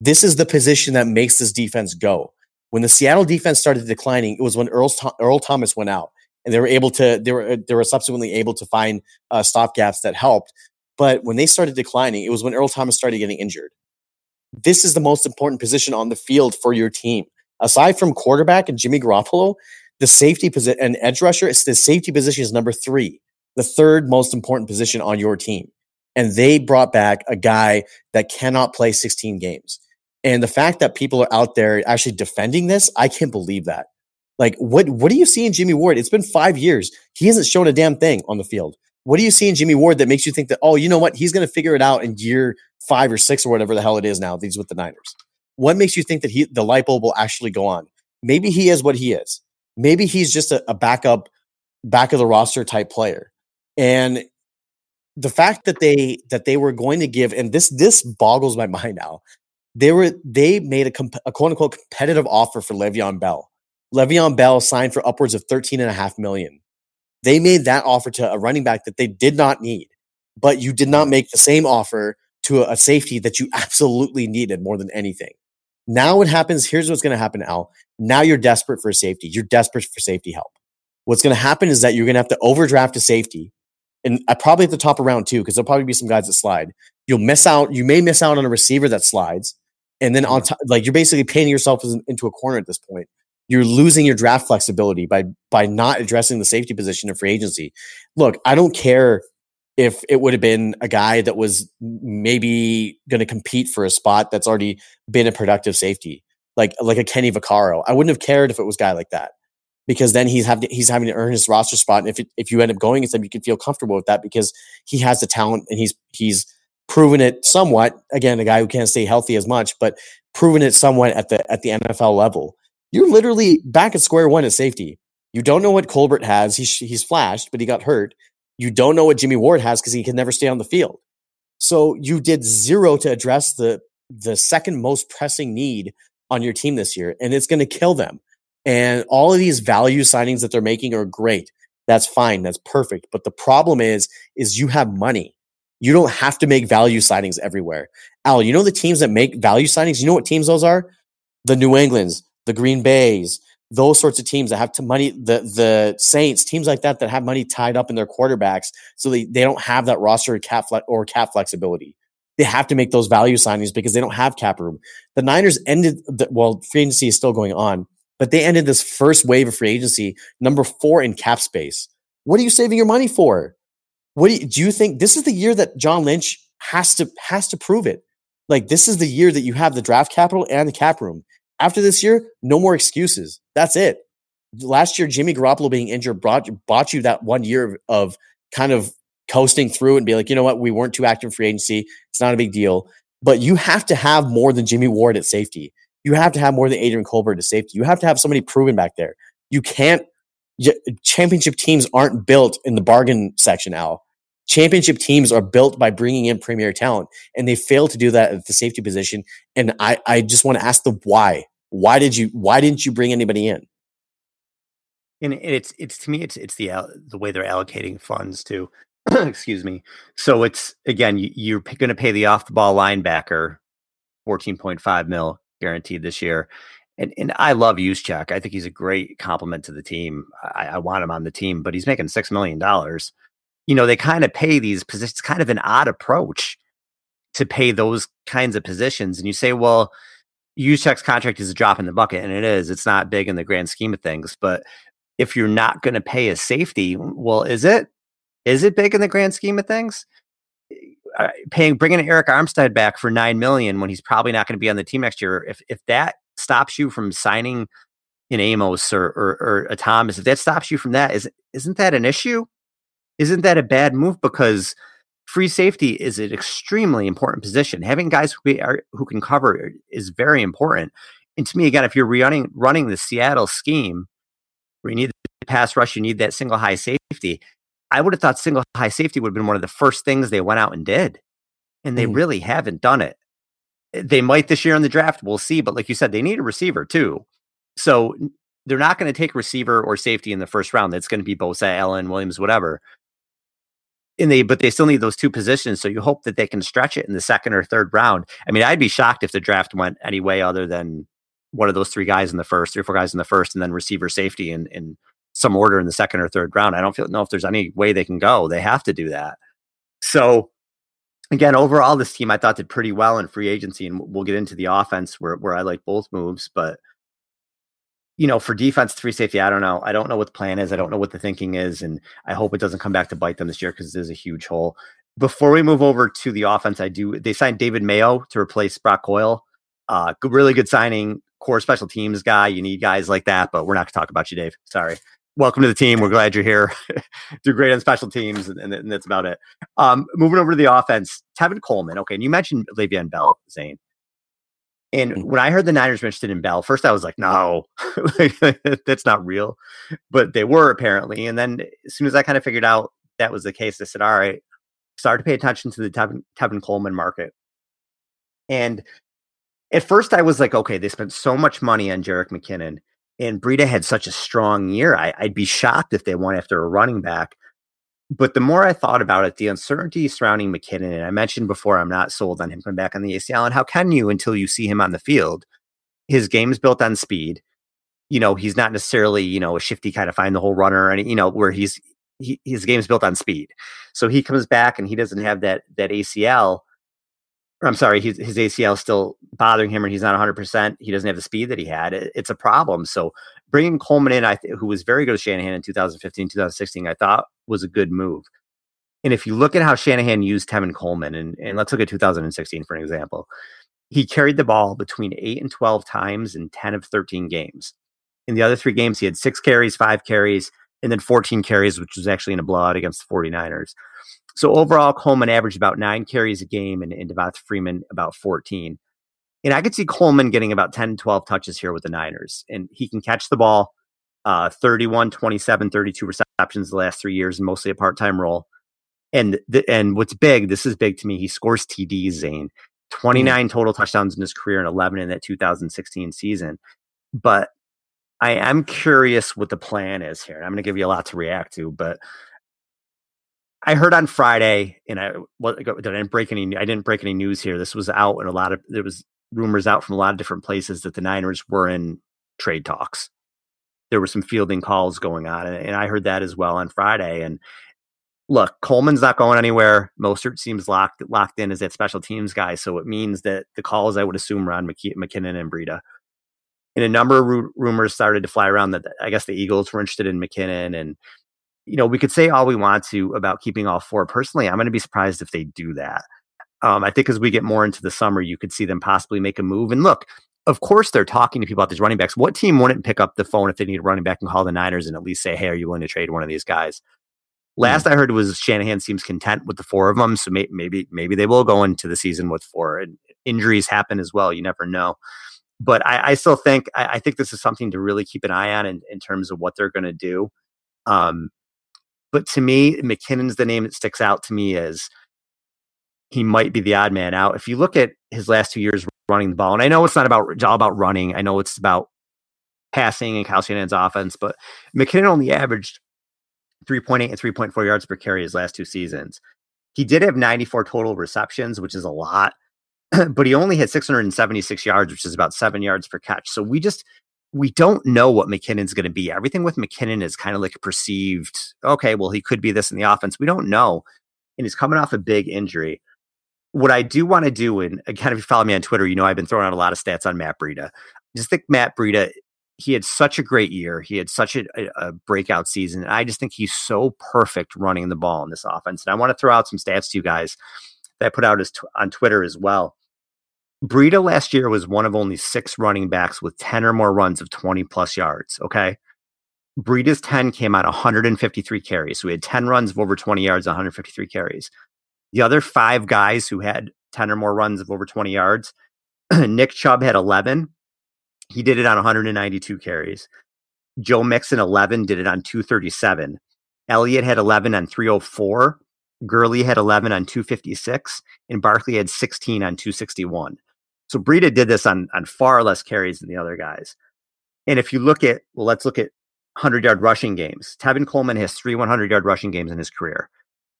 This is the position that makes this defense go. When the Seattle defense started declining, it was when Earl, Earl Thomas went out, and they were able to they were they were subsequently able to find uh, stop gaps that helped. But when they started declining, it was when Earl Thomas started getting injured this is the most important position on the field for your team. Aside from quarterback and Jimmy Garoppolo, the safety position and edge rusher, it's the safety position is number three, the third most important position on your team. And they brought back a guy that cannot play 16 games. And the fact that people are out there actually defending this, I can't believe that. Like, what what do you see in Jimmy Ward? It's been five years. He hasn't shown a damn thing on the field. What do you see in Jimmy Ward that makes you think that, oh, you know what? He's going to figure it out in year five or six or whatever the hell it is now. These with the Niners. What makes you think that he the light bulb will actually go on? Maybe he is what he is. Maybe he's just a, a backup, back of the roster type player. And the fact that they that they were going to give and this this boggles my mind now They were they made a, comp- a quote unquote competitive offer for Le'Veon Bell. Le'Veon Bell signed for upwards of 13 and a half million. They made that offer to a running back that they did not need, but you did not make the same offer to a, a safety that you absolutely needed more than anything. Now what happens, here's what's going to happen, Al. Now you're desperate for safety. You're desperate for safety help. What's going to happen is that you're going to have to overdraft a safety and uh, probably at the top of round two, because there'll probably be some guys that slide. You'll miss out. You may miss out on a receiver that slides, and then on mm-hmm. top, like you're basically painting yourself into a corner at this point. You're losing your draft flexibility by by not addressing the safety position of free agency. Look, I don't care if it would have been a guy that was maybe going to compete for a spot that's already been a productive safety, like like a Kenny Vaccaro. I wouldn't have cared if it was a guy like that because then he's having he's having to earn his roster spot. And if it, if you end up going with him, you can feel comfortable with that because he has the talent and he's he's proven it somewhat. Again, a guy who can't stay healthy as much, but proven it somewhat at the at the NFL level. You're literally back at square one at safety. You don't know what Colbert has. He's he's flashed, but he got hurt. You don't know what Jimmy Ward has because he can never stay on the field. So you did zero to address the the second most pressing need on your team this year, and it's going to kill them. And all of these value signings that they're making are great. That's fine. That's perfect. But the problem is, is you have money. You don't have to make value signings everywhere. Al, you know the teams that make value signings? You know what teams those are? The New Englands, the Green Bays, those sorts of teams that have to money, the the Saints, teams like that that have money tied up in their quarterbacks, so they, they don't have that roster cap fle- or cap flexibility. They have to make those value signings because they don't have cap room. The Niners ended the, well, free agency is still going on but they ended this first wave of free agency number four in cap space. What are you saving your money for? What do you, do you think this is the year that John Lynch has to has to prove it? Like this is the year that you have the draft capital and the cap room. After this year, no more excuses. That's it. Last year, Jimmy Garoppolo being injured brought bought you that one year of, of kind of coasting through and be like, you know what, we weren't too active in free agency. It's not a big deal. But you have to have more than Jimmy Ward at safety you have to have more than Adrian Colbert to safety. You have to have somebody proven back there. You can't. Championship teams aren't built in the bargain section, Al. Championship teams are built by bringing in premier talent, and they fail to do that at the safety position. And I, I just want to ask the why. Why did you? Why didn't you bring anybody in? And it's it's to me it's it's the the way they're allocating funds too. Excuse me. So it's again you, you're going to pay the off the ball linebacker fourteen point five mil guaranteed this year. And, and I love Juszczyk. I think he's a great compliment to the team. I, I want him on the team, but he's making six million dollars. You know, they kind of pay these positions. Kind of an odd approach to pay those kinds of positions. And you say, well, Juszczyk's contract is a drop in the bucket, and it is. It's not big in the grand scheme of things. But if you're not going to pay a safety, well, is it? Is it big in the grand scheme of things? uh, paying bringing Arik Armstead back for nine million when he's probably not going to be on the team next year. If if that stops you from signing an Amos or, or, or a Thomas, if that stops you from that, is isn't that an issue? Isn't that a bad move? Because free safety is an extremely important position. Having guys who, are, who can cover is very important. And to me, again, if you're running running the Seattle scheme, where you need the pass rush, you need that single high safety. I would have thought single high safety would have been one of the first things they went out and did. And they mm. really haven't done it. Eh, they might this year in the draft. We'll see. But like you said, they need a receiver too. So they're not going to take receiver or safety in the first round. That's going to be Bosa, Allen, Williams, whatever. And they, but they still need those two positions. So you hope that they can stretch it in the second or third round. I mean, I'd be shocked if the draft went any way other than one of those three guys in the first, three or four guys in the first, and then receiver, safety, and, and some order in the second or third round. I don't feel know if there's any way they can go. They have to do that. So again, overall, this team I thought did pretty well in free agency, and we'll get into the offense where where I like both moves, but you know, for defense, three safety, I don't know. I don't know what the plan is. I don't know what the thinking is, and I hope it doesn't come back to bite them this year because is a huge hole. Before we move over to the offense, I do. They signed David Mayo to replace Brock Coyle. Uh, good, really good signing. Core special teams guy. You need guys like that, but we're not going to talk about you, Dave. Sorry welcome to the team. We're glad you're here. Do great on special teams, and, and, and, that's about it. Um, moving over to the offense, Tevin Coleman. Okay, and you mentioned Le'Veon Bell, Zain. And mm-hmm. when I heard the Niners were interested in Bell, first I was like, no, that's not real. But they were apparently. And then as soon as I kind of figured out that was the case, I said, all right, start to pay attention to the Tevin, Tevin Coleman market. And at first I was like, okay, they spent so much money on Jerick McKinnon, and Breida had such a strong year. I, would be shocked if they went after a running back. But the more I thought about it, the uncertainty surrounding McKinnon, and I mentioned before, I'm not sold on him coming back on the ACL. And how can you until you see him on the field? His game's built on speed. You know, he's not necessarily, you know, a shifty kind of find the whole runner, and you know, where he's he, his game's built on speed. So he comes back and he doesn't have that that ACL I'm sorry, his, his ACL is still bothering him, and he's not 100. percent He doesn't have the speed that he had. It, it's a problem. So bringing Coleman in, I th- who was very good with Shanahan in 2015, 2016, I thought was a good move. And if you look at how Shanahan used Tevin Coleman, and, and let's look at 2016 for an example, he carried the ball between eight and 12 times in 10 of 13 games. In the other three games, he had six carries, five carries, and then 14 carries, which was actually in a blowout against the 49ers. So overall, Coleman averaged about nine carries a game and, and Devonta Freeman about 14. And I could see Coleman getting about 10, 12 touches here with the Niners. And he can catch the ball uh, 31, 27, 32 receptions the last three years, and mostly a part time role. And the, and what's big, this is big to me, he scores TDs, Zane. 29 mm. total touchdowns in his career and 11 in that 2016 season. But I am curious what the plan is here. I'm going to give you a lot to react to, but I heard on Friday, and I I didn't break any. I didn't break any news here. This was out, and a lot of there was rumors out from a lot of different places that the Niners were in trade talks. There were some fielding calls going on, and, and I heard that as well on Friday. And look, Coleman's not going anywhere. Mostert seems locked locked in as that special teams guy, so it means that the calls I would assume are on McK- McKinnon and Breida. And a number of ru- rumors started to fly around that I guess the Eagles were interested in McKinnon and you know, we could say all we want to about keeping all four. Personally, I'm going to be surprised if they do that. Um, I think as we get more into the summer, you could see them possibly make a move. And look, of course, they're talking to people about these running backs. What team wouldn't pick up the phone if they need a running back and call the Niners and at least say, "Hey, are you willing to trade one of these guys?" Last mm-hmm. I heard was Shanahan seems content with the four of them, so may- maybe maybe they will go into the season with four. And injuries happen as well; you never know. But I, I still think I, I, think this is something to really keep an eye on in, in terms of what they're going to do. Um, but to me, McKinnon's the name that sticks out to me as he might be the odd man out. If you look at his last two years running the ball, and I know it's not about it's all about running, I know it's about passing and Kyle Shanahan's offense, but McKinnon only averaged 3.8 and 3.4 yards per carry his last two seasons. He did have 94 total receptions, which is a lot, but he only had 676 yards, which is about seven yards per catch. So we just we don't know what McKinnon's going to be. Everything with McKinnon is kind of like perceived, okay, well, he could be this in the offense. We don't know. And he's coming off a big injury. What I do want to do, and again, if you follow me on Twitter, you know I've been throwing out a lot of stats on Matt Breida. I just think Matt Breida, he had such a great year. He had such a, a breakout season. And I just think he's so perfect running the ball in this offense. And I want to throw out some stats to you guys that I put out as t- on Twitter as well. Breida last year was one of only six running backs with 10 or more runs of 20 plus yards. Okay. Breida's 10 came out 153 carries. So we had 10 runs of over 20 yards, 153 carries. The other five guys who had 10 or more runs of over 20 yards, Nick Chubb had 11. He did it on 192 carries. Joe Mixon, 11, did it on 237. Elliott had 11 on 304. Gurley had 11 on 256. And Barkley had 16 on 261. So Breida did this on on far less carries than the other guys. And if you look at, well, let's look at 100 yard rushing games. Tevin Coleman has three 100 yard rushing games in his career.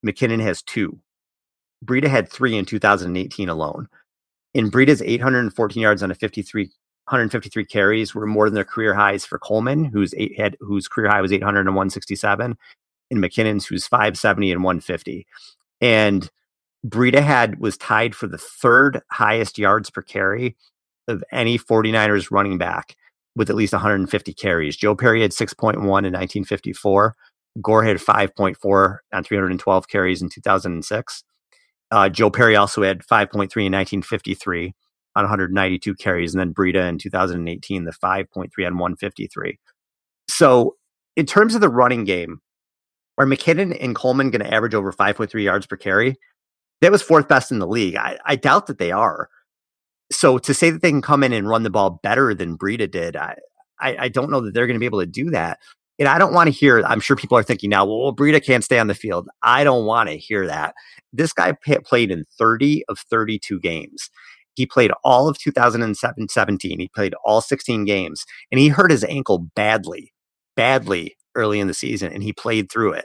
McKinnon has two. Breida had three in 2018 alone. In Breida's 814 yards on a 53 153 carries were more than their career highs for Coleman, whose eight had whose career high was 800 and 167, and McKinnon's who's 570 and 150. And Breida had was tied for the third highest yards per carry of any 49ers running back with at least 150 carries. Joe Perry had 6.1 in 1954. Gore had 5.4 on 312 carries in 2006. Uh, Joe Perry also had 5.3 in 1953 on 192 carries, and then Breida in 2018, the 5.3 on 153. So, in terms of the running game, are McKinnon and Coleman going to average over 5.3 yards per carry? That was fourth best in the league. I, I doubt that they are. So to say that they can come in and run the ball better than Breida did, I, I, I don't know that they're going to be able to do that. And I don't want to hear, I'm sure people are thinking now, well, Breida can't stay on the field. I don't want to hear that. This guy p- played in 30 of 32 games. He played all of 2017. He played all 16 games, and he hurt his ankle badly, badly early in the season, and he played through it.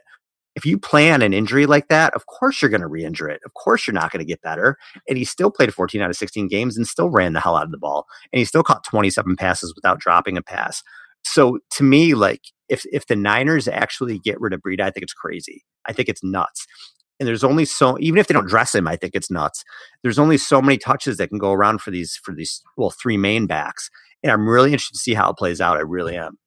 If you plan an injury like that, of course you're going to re-injure it. Of course you're not going to get better. And he still played 14 out of 16 games and still ran the hell out of the ball. And he still caught 27 passes without dropping a pass. So to me, like if if the Niners actually get rid of Breida, I think it's crazy. I think it's nuts. And there's only so even if they don't dress him, I think it's nuts. There's only so many touches that can go around for these for these well three main backs. And I'm really interested to see how it plays out. I really am.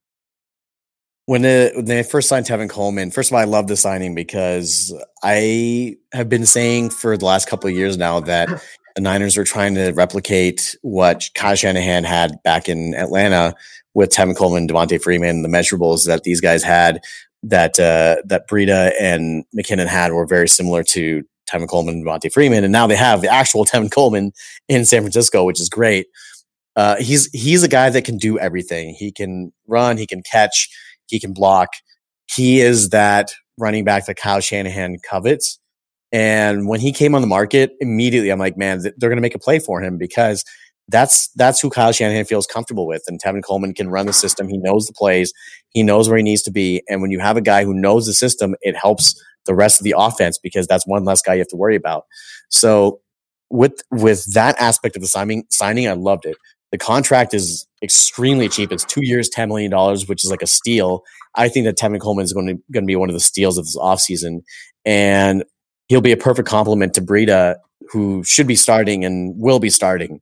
When, the, when they first signed Tevin Coleman, first of all, I love the signing because I have been saying for the last couple of years now that the Niners were trying to replicate what Kyle Shanahan had back in Atlanta with Tevin Coleman, Devonta Freeman, the measurables that these guys had that uh, that Breida and McKinnon had were very similar to Tevin Coleman and Devonta Freeman, and now they have the actual Tevin Coleman in San Francisco, which is great. Uh, he's he's a guy that can do everything. He can run, he can catch, he can block. He is that running back that Kyle Shanahan covets. And when he came on the market, immediately I'm like, man, they're going to make a play for him because that's that's who Kyle Shanahan feels comfortable with. And Tevin Coleman can run the system. He knows the plays. He knows where he needs to be. And when you have a guy who knows the system, it helps the rest of the offense because that's one less guy you have to worry about. So with with that aspect of the signing signing, I loved it. The contract is extremely cheap. It's two years, $10 million, which is like a steal. I think that Tevin Coleman is going to, going to be one of the steals of this offseason. And he'll be a perfect complement to Breida, who should be starting and will be starting.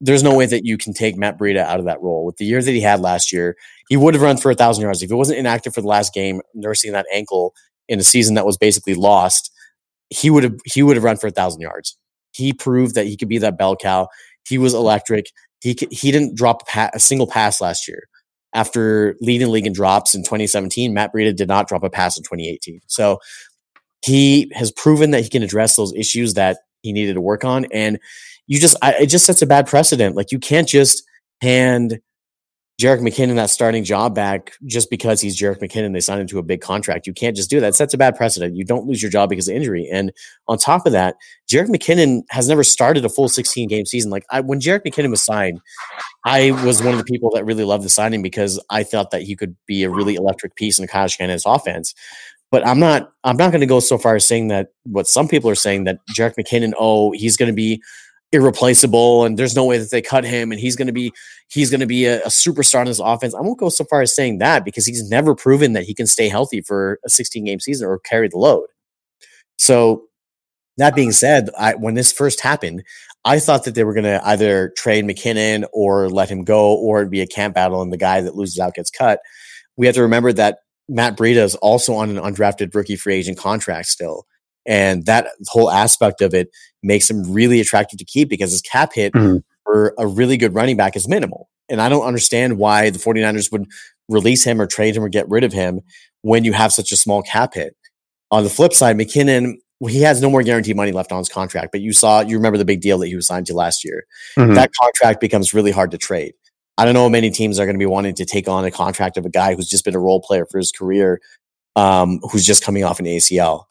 There's no way that you can take Matt Breida out of that role. With the years that he had last year, he would have run for a thousand yards. If he wasn't inactive for the last game, nursing that ankle in a season that was basically lost, he would have he would have run for a thousand yards. He proved that he could be that bell cow. He was electric. He he didn't drop a, pa- a single pass last year. After leading league in drops in 2017, Matt Breida did not drop a pass in 2018. So he has proven that he can address those issues that he needed to work on. And you just, I, it just sets a bad precedent. Like you can't just hand Jerick McKinnon that starting job back just because he's Jerick McKinnon. They signed him to a big contract. You can't just do that. It sets a bad precedent. You don't lose your job because of injury. And on top of that, Jerick McKinnon has never started a full 16 game season. Like I, when Jerick McKinnon was signed, I was one of the people that really loved the signing because I thought that he could be a really electric piece in Kyle Shanahan's offense. But I'm not. I'm not going to go so far as saying that what some people are saying that Jerick McKinnon. Oh, he's going to be irreplaceable and there's no way that they cut him and he's going to be he's going to be a, a, superstar in this offense. I won't go so far as saying that because he's never proven that he can stay healthy for a 16 game season or carry the load. So that being said, I, when this first happened, I thought that they were going to either trade McKinnon or let him go or it'd be a camp battle and the guy that loses out gets cut. We have to remember that Matt Breida is also on an undrafted rookie free agent contract still. And that whole aspect of it makes him really attractive to keep because his cap hit mm-hmm. for a really good running back is minimal. And I don't understand why the 49ers would release him or trade him or get rid of him when you have such a small cap hit. On the flip side, McKinnon, he has no more guaranteed money left on his contract, but you saw, you remember the big deal that he was signed to last year. Mm-hmm. That contract becomes really hard to trade. I don't know how many teams are going to be wanting to take on a contract of a guy who's just been a role player for his career, um, who's just coming off an ACL.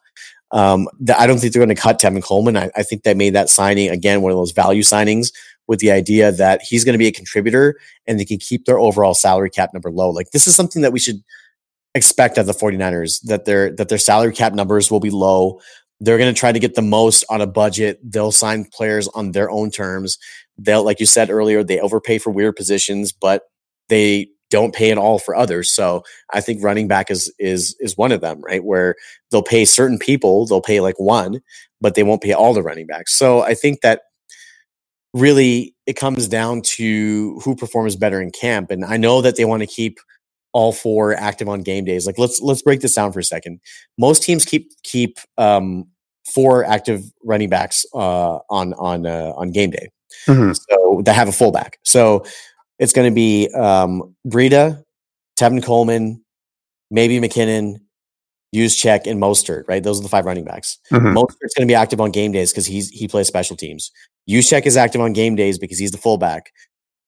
Um, I don't think they're going to cut Tevin Coleman. I, I, think they made that signing again one of those value signings with the idea that he's going to be a contributor and they can keep their overall salary cap number low. Like this is something that we should expect of the 49ers that their that their salary cap numbers will be low. They're going to try to get the most on a budget. They'll sign players on their own terms. They'll, like you said earlier, they overpay for weird positions, but they don't pay at all for others. So I think running back is is is one of them, right? Where they'll pay certain people, they'll pay like one, but they won't pay all the running backs. So I think that really it comes down to who performs better in camp. And I know that they want to keep all four active on game days. Like let's let's break this down for a second. Most teams keep keep um, four active running backs uh, on on uh, on game day. Mm-hmm. So they have a fullback. So it's going to be um, Breida, Tevin Coleman, maybe McKinnon, Juszczyk, and Mostert. Right, those are the five running backs. Mm-hmm. Mostert's going to be active on game days because he's he plays special teams. Juszczyk is active on game days because he's the fullback.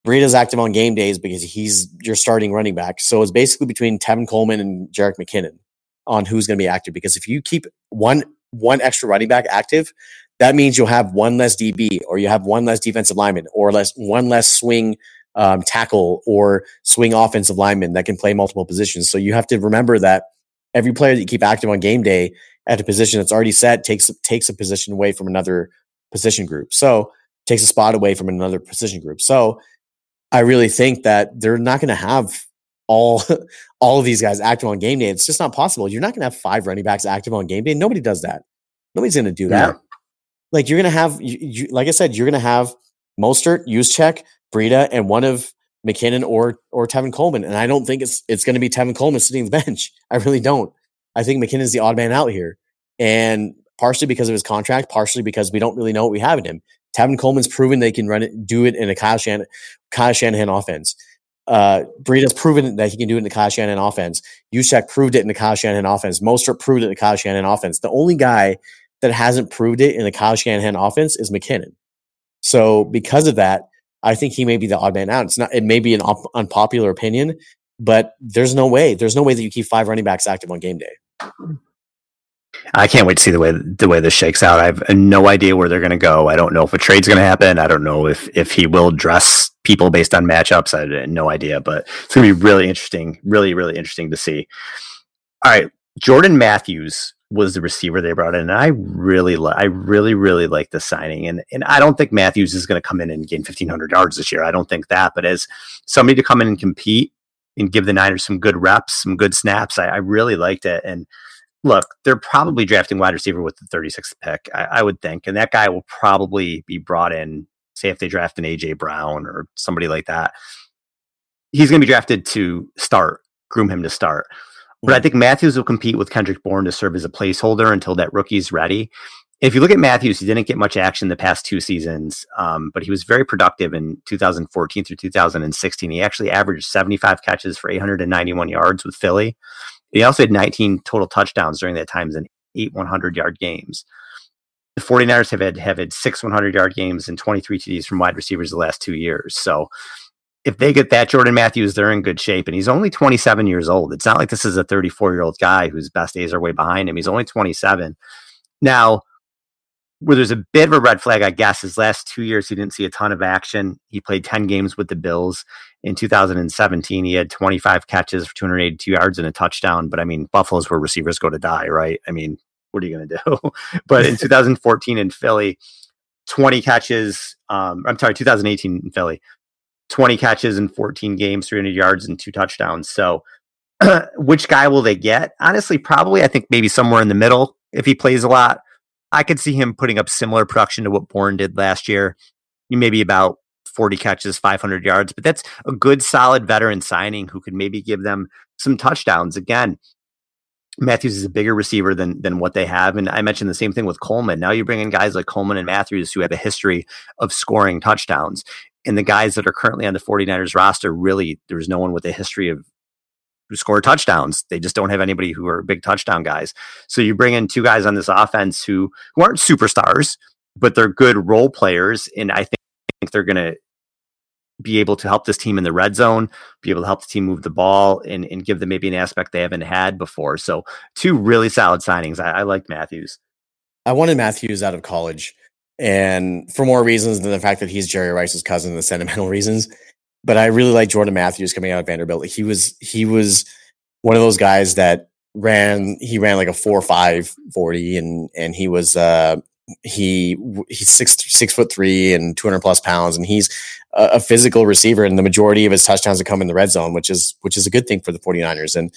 Breida's active on game days because he's your starting running back. So it's basically between Tevin Coleman and Jerick McKinnon on who's going to be active. Because if you keep one one extra running back active, that means you'll have one less DB or you have one less defensive lineman or less one less swing um, tackle or swing offensive lineman that can play multiple positions. So you have to remember that every player that you keep active on game day at a position that's already set takes takes a position away from another position group. So takes a spot away from another position group. So I really think that they're not going to have all all of these guys active on game day. It's just not possible. You're not going to have five running backs active on game day. Nobody does that. Nobody's going to do that. Yeah. Like you're going to have, you, you, like I said, you're going to have Mostert, Juszczyk, Breida, and one of McKinnon or or Tevin Coleman. And I don't think it's it's going to be Tevin Coleman sitting the bench. I really don't. I think McKinnon's the odd man out here, and partially because of his contract, partially because we don't really know what we have in him. Tevin Coleman's proven they can run it, do it in a Kyle, Shan- Kyle Shanahan offense. Uh, Breida's proven that he can do it in the Kyle Shanahan offense. Juszczyk proved it in the Kyle Shanahan offense. Mostert proved it in the Kyle Shanahan offense. The only guy that hasn't proved it in the Kyle Shanahan offense is McKinnon. So because of that, I think he may be the odd man out. It's not. It may be an op- unpopular opinion, but there's no way. There's no way that you keep five running backs active on game day. I can't wait to see the way the way this shakes out. I have no idea where they're going to go. I don't know if a trade's going to happen. I don't know if if he will dress people based on matchups. I had no idea, but it's going to be really interesting. Really, really interesting to see. All right, Jordan Matthews was the receiver they brought in, and I really, li- I really, really like the signing. And and I don't think Matthews is going to come in and gain fifteen hundred yards this year. I don't think that. But as somebody to come in and compete and give the Niners some good reps, some good snaps, I, I really liked it. And look, they're probably drafting wide receiver with the 36th pick, I, I, would think. And that guy will probably be brought in, say, if they draft an AJ Brown or somebody like that. He's going to be drafted to start, groom him to start. But I think Matthews will compete with Kendrick Bourne to serve as a placeholder until that rookie's ready. If you look at Matthews, he didn't get much action the past two seasons, um, but he was very productive in 2014 through 2016. He actually averaged 75 catches for 891 yards with Philly. He also had 19 total touchdowns during that time in eight 100 yard games. The 49ers have had, have had six 100 yard games and 23 TDs from wide receivers the last two years. So if they get that Jordan Matthews, they're in good shape. And he's only 27 years old. It's not like this is a 34 year old guy whose best days are way behind him. He's only 27. Now, where there's a bit of a red flag, I guess, his last two years he didn't see a ton of action. He played 10 games with the Bills. In 2017, he had 25 catches for 282 yards and a touchdown. But I mean, Buffalo's where receivers go to die, right? I mean, what are you going to do? but in 2014 in Philly, 20 catches. Um, I'm sorry, 2018 in Philly, 20 catches in 14 games, 300 yards, and two touchdowns. So, which guy will they get? Honestly, probably I think maybe somewhere in the middle if he plays a lot. I could see him putting up similar production to what Bourne did last year. Maybe about 40 catches, 500 yards, but that's a good, solid veteran signing who could maybe give them some touchdowns. Again, Matthews is a bigger receiver than than what they have, and I mentioned the same thing with Coleman. Now you bring in guys like Coleman and Matthews who have a history of scoring touchdowns, and the guys that are currently on the 49ers roster really there's no one with a history of who score touchdowns. They just don't have anybody who are big touchdown guys. So you bring in two guys on this offense who who aren't superstars, but they're good role players, and I think think they're going to be able to help this team in the red zone, be able to help the team move the ball, and, and give them maybe an aspect they haven't had before. So, two really solid signings. I, I like Matthews. I wanted Matthews out of college, and for more reasons than the fact that he's Jerry Rice's cousin, the sentimental reasons. But I really like Jordan Matthews coming out of Vanderbilt. He was he was one of those guys that ran he ran like a four five forty and and he was uh he he's six six foot three and 200 plus pounds and he's a, a, physical receiver and the majority of his touchdowns have come in the red zone which is which is a good thing for the 49ers and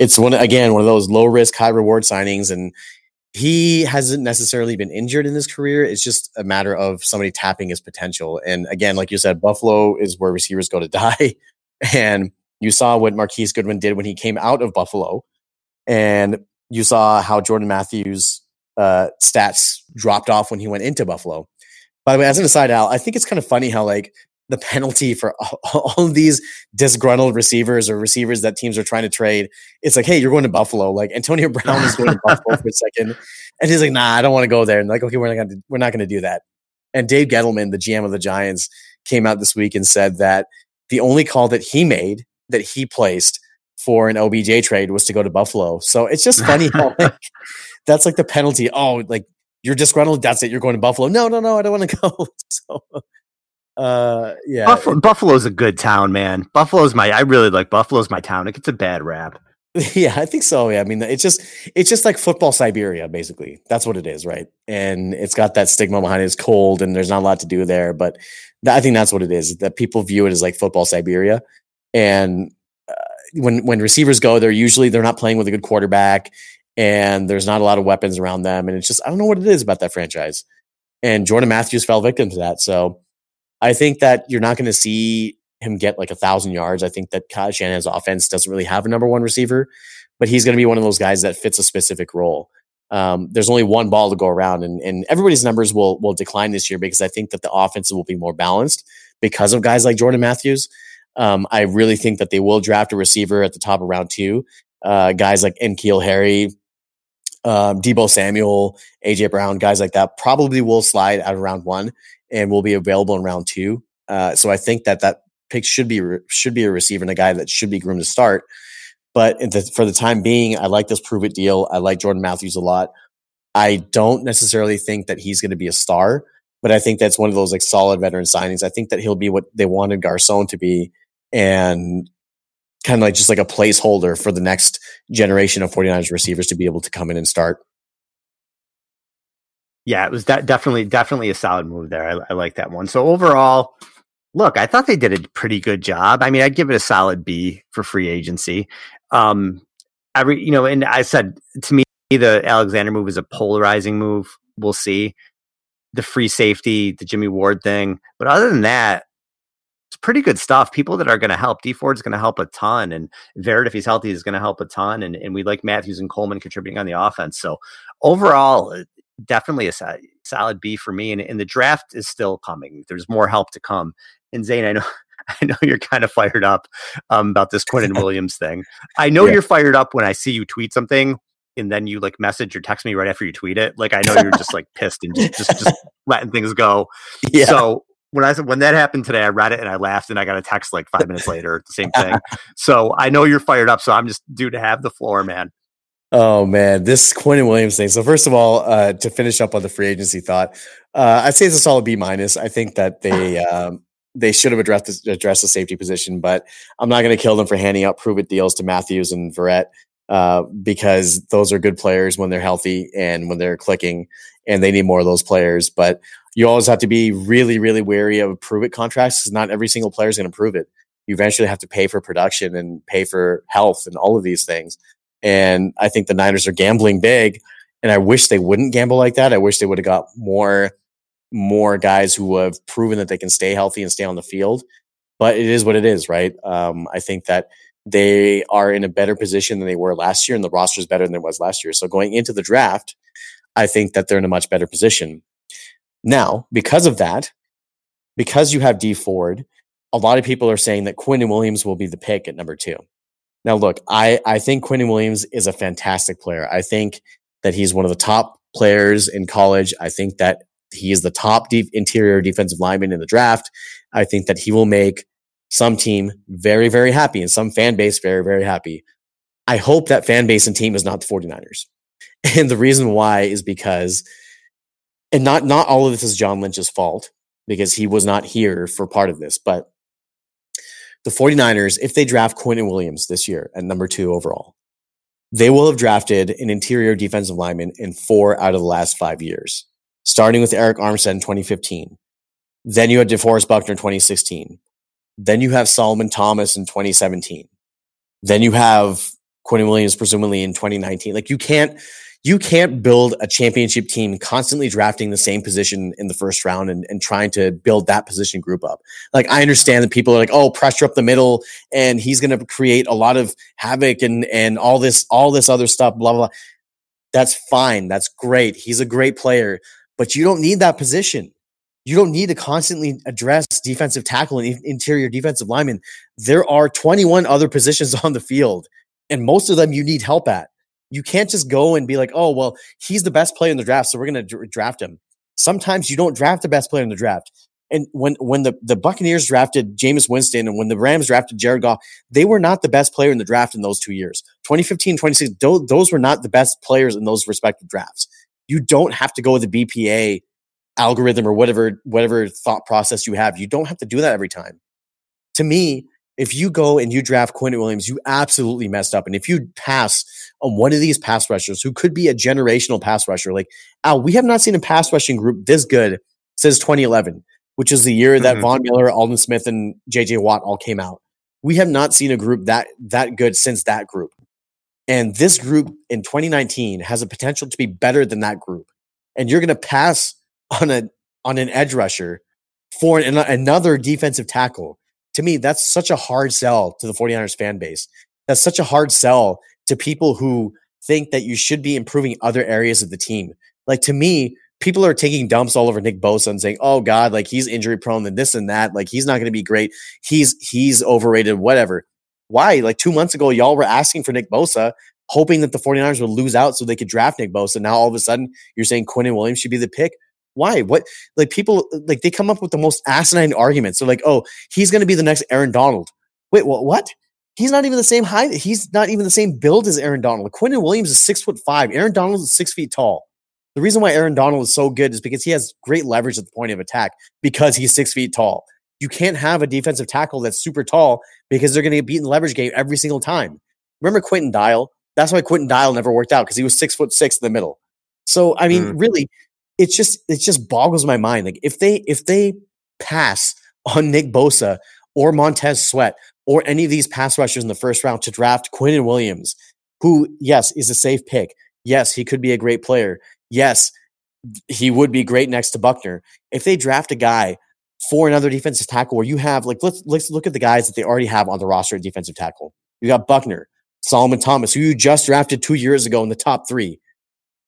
it's one again one of those low risk high reward signings and he hasn't necessarily been injured in his career. It's just a matter of somebody tapping his potential. And again like you said buffalo is where receivers go to die. And you saw what marquise goodwin did when he came out of buffalo. And you saw how jordan matthews uh, stats dropped off when he went into Buffalo. By the way, as an aside, Al, I think it's kind of funny how like the penalty for all, all of these disgruntled receivers or receivers that teams are trying to trade, it's like, hey, you're going to Buffalo. Like Antonio Brown is going to Buffalo for a second, and he's like, nah, I don't want to go there. And like, okay, we're not going to we're not going to do that. And Dave Gettleman, the GM of the Giants, came out this week and said that the only call that he made that he placed for an OBJ trade was to go to Buffalo. So it's just funny how like, that's like the penalty. Oh, like you're disgruntled. That's it. You're going to Buffalo. No, no, no. I don't want to go. so, uh, yeah. Buffalo, Buffalo's a good town, man. Buffalo's my. I really like Buffalo's my town. It gets a bad rap. Yeah, I think so. Yeah, I mean, it's just it's just like football Siberia, basically. That's what it is, right? And it's got that stigma behind it. It's cold, and there's not a lot to do there. But th- I think that's what it is. That people view it as like football Siberia, and uh, when when receivers go, they're usually they're not playing with a good quarterback, and there's not a lot of weapons around them, and it's just I don't know what it is about that franchise. And Jordan Matthews fell victim to that, so I think that you're not going to see him get like a thousand yards. I think that Kyle Shanahan's offense doesn't really have a number one receiver, but he's going to be one of those guys that fits a specific role. Um, there's only one ball to go around, and, and everybody's numbers will will decline this year because I think that the offense will be more balanced because of guys like Jordan Matthews. Um, I really think that they will draft a receiver at the top of round two. Uh, guys like N'Keal Harry, um, Deebo Samuel, AJ Brown, guys like that probably will slide out of round one and will be available in round two. Uh, so I think that that pick should be should be a receiver and a guy that should be groomed to start. But the, for the time being, I like this prove it deal. I like Jordan Matthews a lot. I don't necessarily think that he's going to be a star, but I think that's one of those like solid veteran signings. I think that he'll be what they wanted Garcon to be and kind of like just like a placeholder for the next generation of 49ers receivers to be able to come in and start. Yeah, it was de- definitely definitely a solid move there. I, I like that one. So overall, look, I thought they did a pretty good job. I mean, I'd give it a solid B for free agency. Um, every you know, and I said to me, the Alexander move is a polarizing move. We'll see the free safety, the Jimmy Ward thing, but other than that, it's pretty good stuff. People that are going to help. Dee Ford's going to help a ton, and Verrett, if he's healthy, is going to help a ton. And and we like Matthews and Coleman contributing on the offense. So overall, definitely a solid B for me. And, and the draft is still coming. There's more help to come. And Zane, I know I know you're kind of fired up um, about this Quinnen Williams thing. I know yeah. you're fired up when I see you tweet something and then you like message or text me right after you tweet it. Like I know you're just like pissed and just just, just letting things go. Yeah. So when I said when that happened today, I read it and I laughed and I got a text like five minutes later, the same thing. so I know you're fired up. So I'm just due to have the floor, man. Oh man, this Quinnen Williams thing. So first of all, uh, to finish up on the free agency thought, uh, I'd say it's a solid B minus. I think that they um, they should have addressed addressed the safety position, but I'm not going to kill them for handing out prove it deals to Matthews and Verrett uh, because those are good players when they're healthy and when they're clicking, and they need more of those players. But you always have to be really, really wary of prove it contracts because not every single player is going to prove it. You eventually have to pay for production and pay for health and all of these things. And I think the Niners are gambling big, and I wish they wouldn't gamble like that. I wish they would have got more more guys who have proven that they can stay healthy and stay on the field. But it is what it is, right? Um, I think that they are in a better position than they were last year, and the roster is better than it was last year. So going into the draft, I think that they're in a much better position. Now, because of that, because you have Dee Ford, a lot of people are saying that Quinnen Williams will be the pick at number two. Now, look, I, I think Quinnen Williams is a fantastic player. I think that he's one of the top players in college. I think that he is the top deep interior defensive lineman in the draft. I think that he will make some team very, very happy and some fan base very, very happy. I hope that fan base and team is not the 49ers. And the reason why is because, and not, not all of this is John Lynch's fault because he was not here for part of this, but the 49ers, if they draft Quinnen Williams this year at number two overall, they will have drafted an interior defensive lineman in four out of the last five years starting with Arik Armstead in 2015. Then you had DeForest Buckner in 2016. Then you have Solomon Thomas in 2017. Then you have Quinnen Williams presumably in 2019. Like you can't you can't build a championship team constantly drafting the same position in the first round and, and trying to build that position group up. Like I understand that people are like, oh, pressure up the middle and he's gonna create a lot of havoc and and all this, all this other stuff, blah, blah, blah. That's fine. That's great. He's a great player but you don't need that position. You don't need to constantly address defensive tackle and interior defensive lineman. There are 21 other positions on the field, and most of them you need help at. You can't just go and be like, oh, well, he's the best player in the draft, so we're going to draft him. Sometimes you don't draft the best player in the draft. And when when the, the Buccaneers drafted Jameis Winston and when the Rams drafted Jared Goff, they were not the best player in the draft in those two years. 2015, 2016, those, those were not the best players in those respective drafts. You don't have to go with the BPA algorithm or whatever whatever thought process you have. You don't have to do that every time. To me, if you go and you draft Quinnen Williams, you absolutely messed up. And if you pass on one of these pass rushers who could be a generational pass rusher, like Al, we have not seen a pass rushing group this good since 2011, which is the year that mm-hmm. Von Miller, Aldon Smith, and JJ Watt all came out. We have not seen a group that that good since that group. And this group in 2019 has a potential to be better than that group. And you're going to pass on a on an edge rusher for an, another defensive tackle to me, that's such a hard sell to the 49ers fan base. That's such a hard sell to people who think that you should be improving other areas of the team. Like to me, people are taking dumps all over Nick Bosa and saying, "Oh God, like he's injury prone and this and that. Like he's not going to be great. He's he's overrated. Whatever." Why? Like two months ago, y'all were asking for Nick Bosa, hoping that the 49ers would lose out so they could draft Nick Bosa. Now all of a sudden, you're saying Quinnen Williams should be the pick. Why? What? Like people, like they come up with the most asinine arguments. They're like, oh, he's going to be the next Aaron Donald. Wait, what? What? He's not even the same height. He's not even the same build as Aaron Donald. Quinnen Williams is six foot five. Aaron Donald is six feet tall. The reason why Aaron Donald is so good is because he has great leverage at the point of attack because he's six feet tall. You can't have a defensive tackle that's super tall because they're going to get beaten leverage game every single time. Remember Quinton Dial? That's why Quinton Dial never worked out because he was six foot six in the middle. So I mean, mm. really, it's just it just boggles my mind. Like if they if they pass on Nick Bosa or Montez Sweat or any of these pass rushers in the first round to draft Quinnen Williams, who yes is a safe pick. Yes, he could be a great player. Yes, he would be great next to Buckner. If they draft a guy for another defensive tackle where you have like let's let's look at the guys that they already have on the roster at defensive tackle. You got Buckner, Solomon Thomas, who you just drafted two years ago in the top three.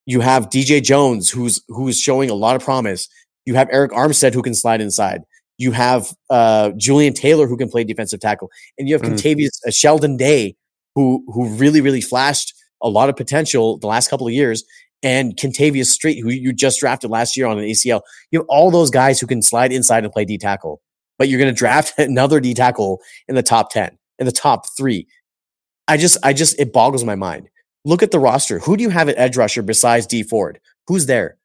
You have DJ Jones, who's who's showing a lot of promise. You have Arik Armstead, who can slide inside. You have uh, Julian Taylor, who can play defensive tackle, and you have mm. Kentavius uh, Sheldon Day, who who really really flashed a lot of potential the last couple of years, and Kentavius Street, who you just drafted last year on an ACL. You have all those guys who can slide inside and play D tackle, but you're going to draft another D tackle in the top ten, in the top three. I just, I just, it boggles my mind. Look at the roster. Who do you have at edge rusher besides Dee Ford? Who's there?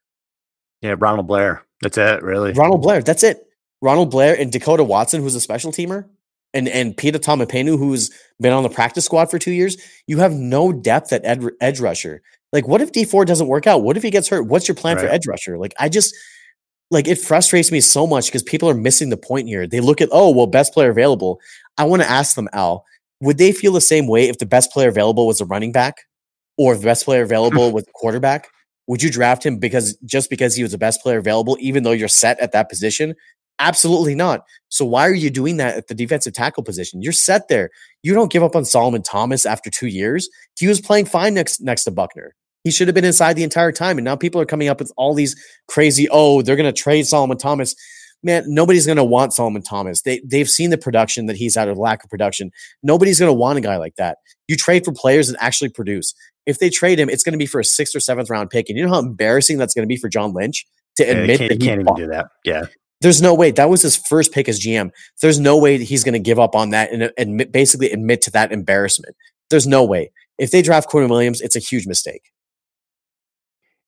Yeah, Ronald Blair. That's it, really. Ronald Blair. That's it. Ronald Blair and Dekoda Watson, who's a special teamer, and and Pita Taumoepenu, who's been on the practice squad for two years. You have no depth at ed, edge rusher. Like, what if Dee Ford doesn't work out? What if he gets hurt? What's your plan right. for edge rusher? Like, I just like it frustrates me so much because people are missing the point here. They look at oh well, best player available. I want to ask them, Al, would they feel the same way if the best player available was a running back? Or the best player available with quarterback, would you draft him because just because he was the best player available, even though you're set at that position? Absolutely not. So why are you doing that at the defensive tackle position? You're set there. You don't give up on Solomon Thomas after two years. He was playing fine next next to Buckner. He should have been inside the entire time. And now people are coming up with all these crazy, oh, they're going to trade Solomon Thomas man, nobody's going to want Solomon Thomas. They they've seen the production that he's had or lack of production. Nobody's going to want a guy like that. You trade for players that actually produce. If they trade him, it's going to be for a sixth or seventh round pick. And you know how embarrassing that's going to be for John Lynch to yeah, admit that he can't even do that. Yeah. There's no way that was his first pick as GM. There's no way that he's going to give up on that and admit, basically admit to that embarrassment. There's no way. If they draft Quinnen Williams, it's a huge mistake.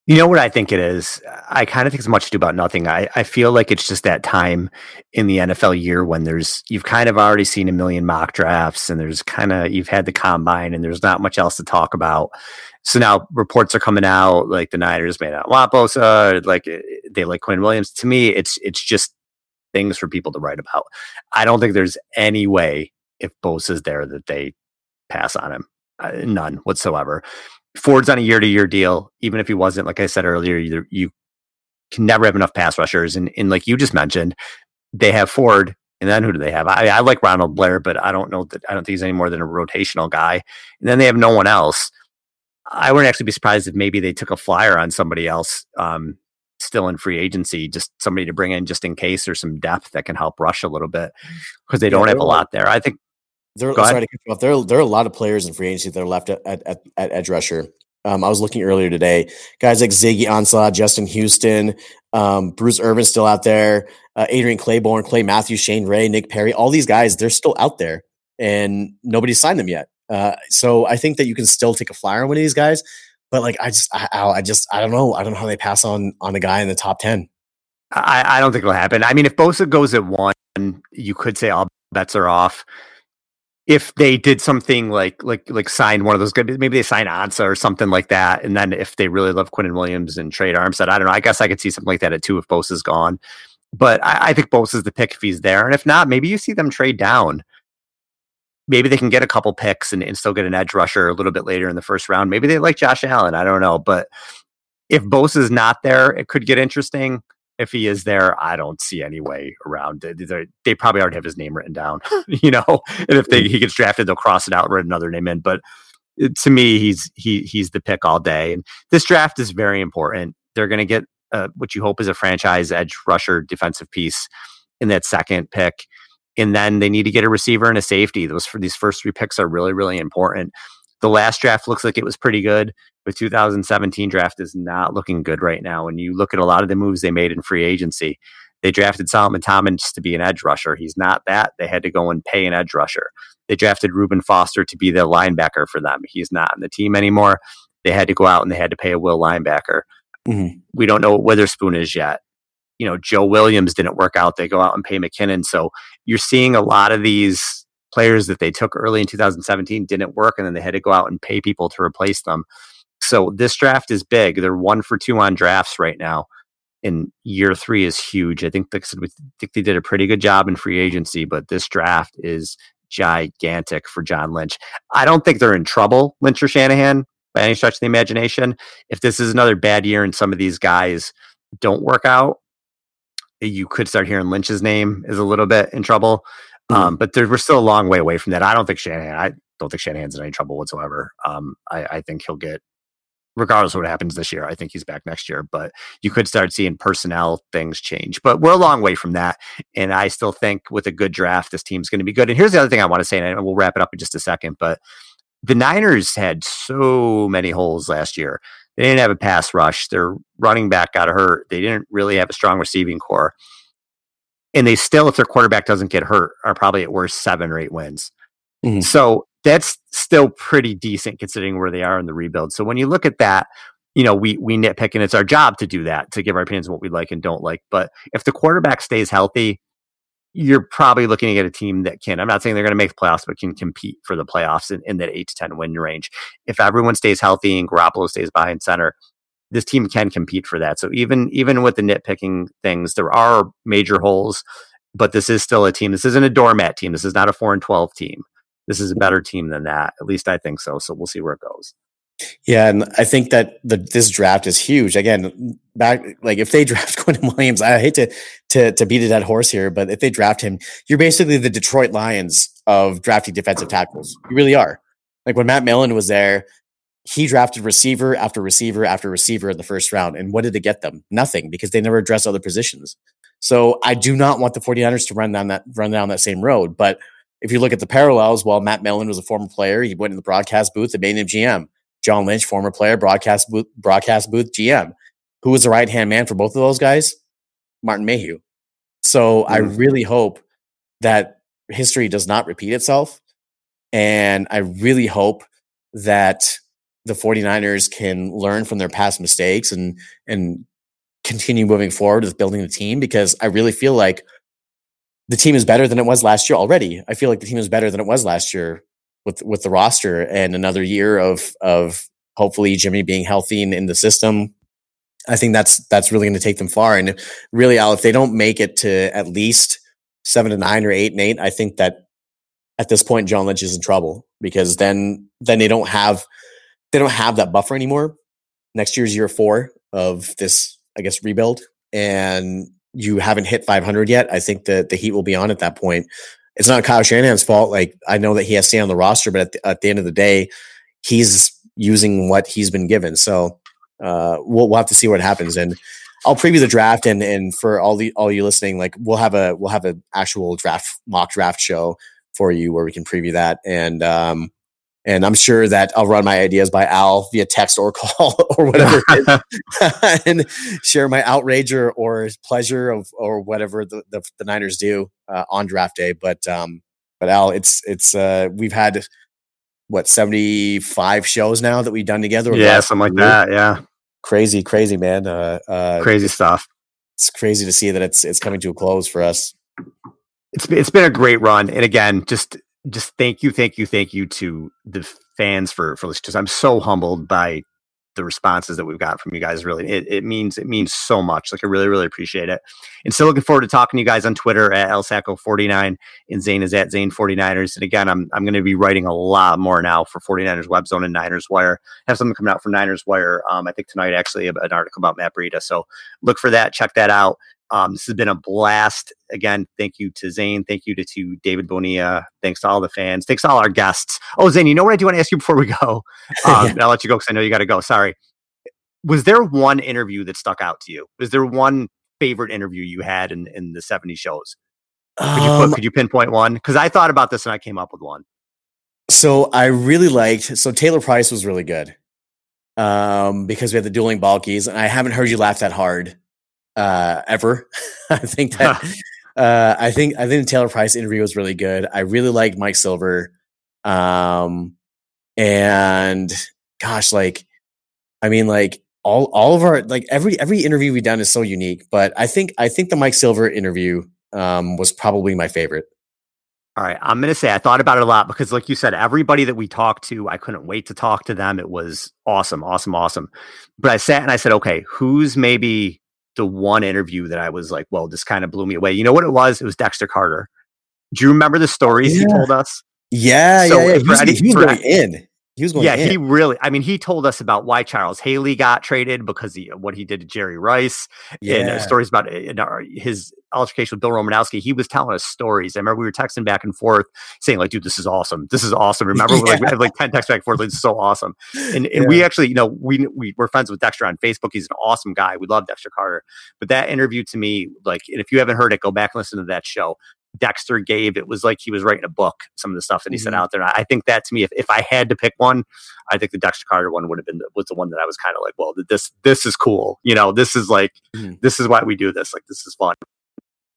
You know what I think it is? I kind of think it's much ado about nothing. I, I feel like it's just that time in the NFL year when there's you've kind of already seen a million mock drafts and there's kind of you've had the combine and there's not much else to talk about. So now reports are coming out like the Niners may not want Bosa, like eh, they like Quinn Williams. To me, it's it's just things for people to write about. I don't think there's any way if Bosa's there that they pass on him. Uh, none whatsoever. Ford's on a year to year deal. Even if he wasn't, like I said earlier, you, you can never have enough pass rushers. And, and like you just mentioned, they have Ford. And then who do they have? I, I like Ronald Blair, but I don't know that I don't think he's any more than a rotational guy. And then they have no one else. I wouldn't actually be surprised if maybe they took a flyer on somebody else um, still in free agency, just somebody to bring in just in case there's some depth that can help rush a little bit because they don't have a lot there. I think there, sorry to cut you off. There, there are a lot of players in free agency that are left at, at, at, at edge rusher. Um, I was looking earlier today. Guys like Ziggy Ansah, Justin Houston, um, Bruce Irvin still out there, uh, Adrian Clayborn, Clay Matthews, Shane Ray, Nick Perry. All these guys, they're still out there, and nobody's signed them yet. Uh, so I think that you can still take a flyer on one of these guys. but like I just I, I just I don't know I don't know how they pass on on a guy in the top ten. I, I don't think it'll happen. I mean, if Bosa goes at one, you could say all bets are off. If they did something like like like sign one of those good, maybe they sign Ansah or something like that, and then if they really love Quinnen Williams and trade Armstead, I don't know. I guess I could see something like that at two if Bosa's gone. But I, I think Bose is the pick if he's there, and if not, maybe you see them trade down maybe they can get a couple picks and, and still get an edge rusher a little bit later in the first round. Maybe they like Josh Allen. I don't know. But if Bosa is not there, it could get interesting. If he is there, I don't see any way around it. They're, they probably already have his name written down, you know. And if they, he gets drafted, they'll cross it out, and write another name in. But to me, he's he he's the pick all day. And this draft is very important. They're going to get uh, what you hope is a franchise edge rusher defensive piece in that second pick and then they need to get a receiver and a safety. Those for these first three picks are really, really important. The last draft looks like it was pretty good. The 2017 draft is not looking good right now. When you look at a lot of the moves they made in free agency. They drafted Solomon Thomas to be an edge rusher. He's not that. They had to go and pay an edge rusher. They drafted Reuben Foster to be the linebacker for them. He's not on the team anymore. They had to go out and they had to pay a will linebacker. Mm-hmm. We don't know what Witherspoon is yet you know, Joe Williams didn't work out. They go out and pay McKinnon. So you're seeing a lot of these players that they took early in 2017 didn't work, and then they had to go out and pay people to replace them. So this draft is big. They're one for two on drafts right now. And year three is huge. I think, think they did a pretty good job in free agency, but this draft is gigantic for John Lynch. I don't think they're in trouble, Lynch or Shanahan, by any stretch of the imagination. If this is another bad year and some of these guys don't work out, you could start hearing Lynch's name is a little bit in trouble. Um, but there, we're still a long way away from that. I don't think Shanahan. I don't think Shanahan's in any trouble whatsoever. Um, I, I, think he'll get, regardless of what happens this year. I think he's back next year. But you could start seeing personnel things change. But we're a long way from that. And I still think with a good draft, this team's going to be good. And here's the other thing I want to say, and we'll wrap it up in just a second. But the Niners had so many holes last year. They didn't have a pass rush. Their running back got hurt. They didn't really have a strong receiving core. And they still, if their quarterback doesn't get hurt, are probably at worst seven or eight wins. Mm-hmm. So that's still pretty decent considering where they are in the rebuild. So when you look at that, you know, we we nitpick and it's our job to do that, to give our opinions on what we like and don't like. But if the quarterback stays healthy, you're probably looking at a team that can, I'm not saying they're going to make the playoffs, but can compete for the playoffs in, in that eight to 10 win range. If everyone stays healthy and Garoppolo stays behind center, this team can compete for that. So even, even with the nitpicking things, there are major holes, but this is still a team. This isn't a doormat team. This is not a four and 12 team. This is a better team than that. At least I think so. So we'll see where it goes. Yeah, and I think that the this draft is huge. Again, back like if they draft Quinnen Williams, I hate to to to beat a dead horse here, but if they draft him, you're basically the Detroit Lions of drafting defensive tackles. You really are. Like when Matt Millen was there, he drafted receiver after receiver after receiver in the first round. And what did it get them? Nothing, because they never addressed other positions. So I do not want the 49ers to run down that run down that same road. But if you look at the parallels, well, Matt Millen was a former player. He went in the broadcast booth and made him GM. John Lynch, former player, broadcast booth, broadcast booth GM. Who was the right hand man for both of those guys? Martin Mayhew. So mm. I really hope that history does not repeat itself. And I really hope that the 49ers can learn from their past mistakes and and continue moving forward with building the team because I really feel like the team is better than it was last year already. I feel like the team is better than it was last year with with the roster and another year of of hopefully Jimmy being healthy and in the system. I think that's that's really going to take them far. And really, Al, if they don't make it to at least seven to nine or eight and eight, I think that at this point John Lynch is in trouble because then then they don't have they don't have that buffer anymore. Next year's year four of this, I guess, rebuild, and you haven't hit 500 yet. I think that the heat will be on at that point it's not Kyle Shanahan's fault. Like I know that he has to stay on the roster, but at the, at the end of the day, he's using what he's been given. So uh, we'll, we'll have to see what happens. And I'll preview the draft and and for all the all you listening, like we'll have a we'll have an actual draft mock draft show for you where we can preview that. And um, and I'm sure that I'll run my ideas by Al via text or call or whatever, and share my outrage or, or pleasure of or whatever the, the, the Niners do uh, on draft day. But um, but Al, it's it's uh, we've had what 75 shows now that we've done together. Yeah, something like that. Yeah. Crazy, crazy, man. Uh, uh, crazy stuff. It's crazy to see that it's it's coming to a close for us. It's it's been a great run, and again, just just thank you, thank you, thank you to the fans for for listening. I'm so humbled by the responses that we've got from you guys really. It, it means it means so much. Like i really really appreciate it. And still looking forward to talking to you guys on twitter at lsacco49 and zane is at zane 49ers and again i'm, I'm going to be writing a lot more now for 49ers web zone and niners wire. I have something coming out from niners wire um, i think tonight actually an article about matt breida. So look for that. Check that out um, this has been a blast. Again, thank you to Zane. Thank you to, to David Bonilla. Thanks to all the fans. Thanks to all our guests. Oh, Zane, you know what I do want to ask you before we go? Um, yeah. I'll let you go because I know you got to go. Sorry. Was there one interview that stuck out to you? Was there one favorite interview you had in, in the 70 shows? Could you, put, um, could you pinpoint one? Because I thought about this and I came up with one. So I really liked. So Taylor Price was really good um, because we had the dueling bulkies, and I haven't heard you laugh that hard uh, ever. I think that uh, I think I think the Taylor Price interview was really good. I really liked Mike Silver, um, and gosh, like I mean, like all all of our like every every interview we've done is so unique. But I think I think the Mike Silver interview um, was probably my favorite. All right, I'm gonna say I thought about it a lot because, like you said, everybody that we talked to, I couldn't wait to talk to them. It was awesome, awesome, awesome. But I sat and I said, okay, who's maybe the one interview that I was like, well, this kind of blew me away. You know what it was? It was Dexter Carter. Do you remember the stories yeah. he told us? Yeah, so yeah, yeah. He was, he was going in. He was going yeah, he really. I mean, he told us about why Charles Haley got traded because he what he did to Jerry Rice, yeah. and uh, stories about uh, his altercation with Bill Romanowski. He was telling us stories. I remember we were texting back and forth, saying like, "Dude, this is awesome. This is awesome." Remember, yeah. like we had like ten texts back and forth. Like, this is so awesome. And and yeah. we actually, you know, we we we're friends with Dexter on Facebook. He's an awesome guy. We love Dexter Carter. But that interview to me, like, and if you haven't heard it, go back and listen to that show. Dexter gave, it was like he was writing a book, some of the stuff that he mm-hmm. said out there. And I think that to me, if, if I had to pick one, I think the Dexter Carter one would have been the, was the one that I was kind of like, well, this this is cool. You know, this is like mm-hmm. this is why we do this. Like this is fun.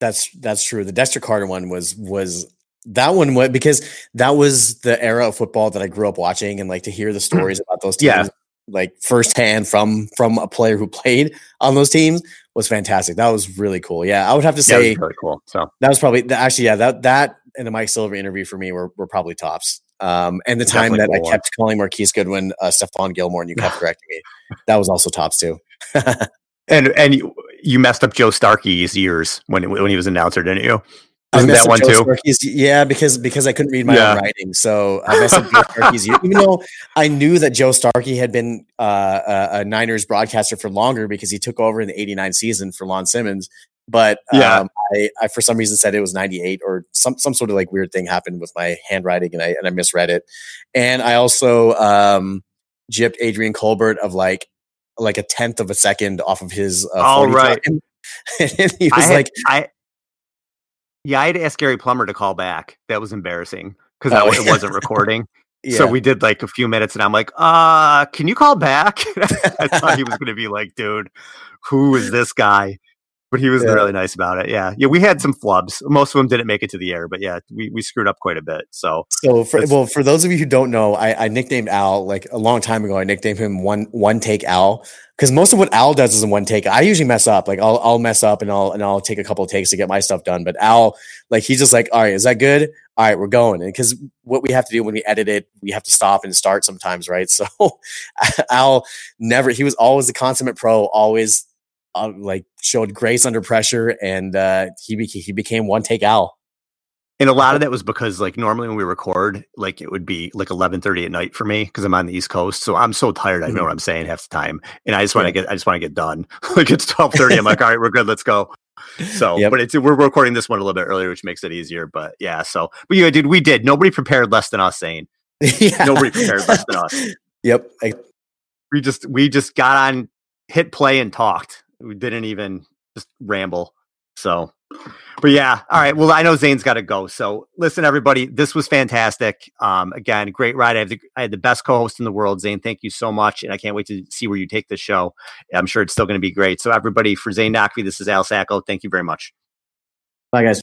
That's that's true. The Dexter Carter one was was that one was because that was the era of football that I grew up watching and like to hear the mm-hmm. stories about those teams yeah. like firsthand from from a player who played on those teams was fantastic. That was really cool. Yeah, I would have to say yeah, really cool. So that was probably actually yeah that that and the Mike Silver interview for me were were probably tops. Um, and the time that cool I kept one. calling Marquise Goodwin uh, Stephon Gilmore and you kept correcting me, that was also tops too. and and you, you messed up Joe Starkey's ears when when he was announcer, didn't you? Wasn't that one too? Starkey's, yeah, because because I couldn't read my yeah. own writing, so I messed up Joe Starkey's. Even though I knew that Joe Starkey had been uh, a, a, Niners broadcaster for longer because he took over in the '89 season for Lon Simmons, but yeah, um, I, I, for some reason said it was '98 or some some sort of like weird thing happened with my handwriting and I and I misread it, and I also um, gypped Adrian Colbert of like like a tenth of a second off of his. Uh, All right. and he was I like, I yeah, I had to ask Gary Plummer to call back. That was embarrassing because oh, it wasn't recording. Yeah. So we did like a few minutes, and I'm like, "Uh, can you call back?" I thought he was going to be like, "Dude, who is this guy?" But he was yeah. really nice about it. Yeah, yeah. We had some flubs. Most of them didn't make it to the air, but yeah, we, we screwed up quite a bit. So, so for, well, for those of you who don't know, I, I nicknamed Al like a long time ago. I nicknamed him one one take Al because most of what Al does is in one take. I usually mess up. Like I'll I'll mess up and I'll and I'll take a couple of takes to get my stuff done. But Al, like he's just like, all right, is that good? All right, we're going. And because what we have to do when we edit it, we have to stop and start sometimes, right? So Al never. He was always the consummate pro. Always uh, like showed grace under pressure, and uh, he he became one take Al. And a lot of that was because like normally when we record, like it would be like eleven thirty at night for me because I'm on the East Coast. So I'm so tired. I know mm-hmm. what I'm saying half the time, and I just want to get I just want to get done. like it's twelve thirty. I'm like, all right, we're good. Let's go. So, yep. but it's we're recording this one a little bit earlier, which makes it easier. But yeah, so but yeah, dude, we did. Nobody prepared less than us, saying yeah. nobody prepared less than us. Yep. I- we just we just got on, hit play, and talked. We didn't even just ramble. So, but yeah, all right. Well, I know Zane's got to go. So, listen, everybody, this was fantastic. Um, again, great ride. I, have the, I had the best co-host in the world, Zane. Thank you so much, and I can't wait to see where you take the show. I'm sure it's still going to be great. So, everybody, for Zane Naqvi, this is Al Sacco. Thank you very much. Bye, guys.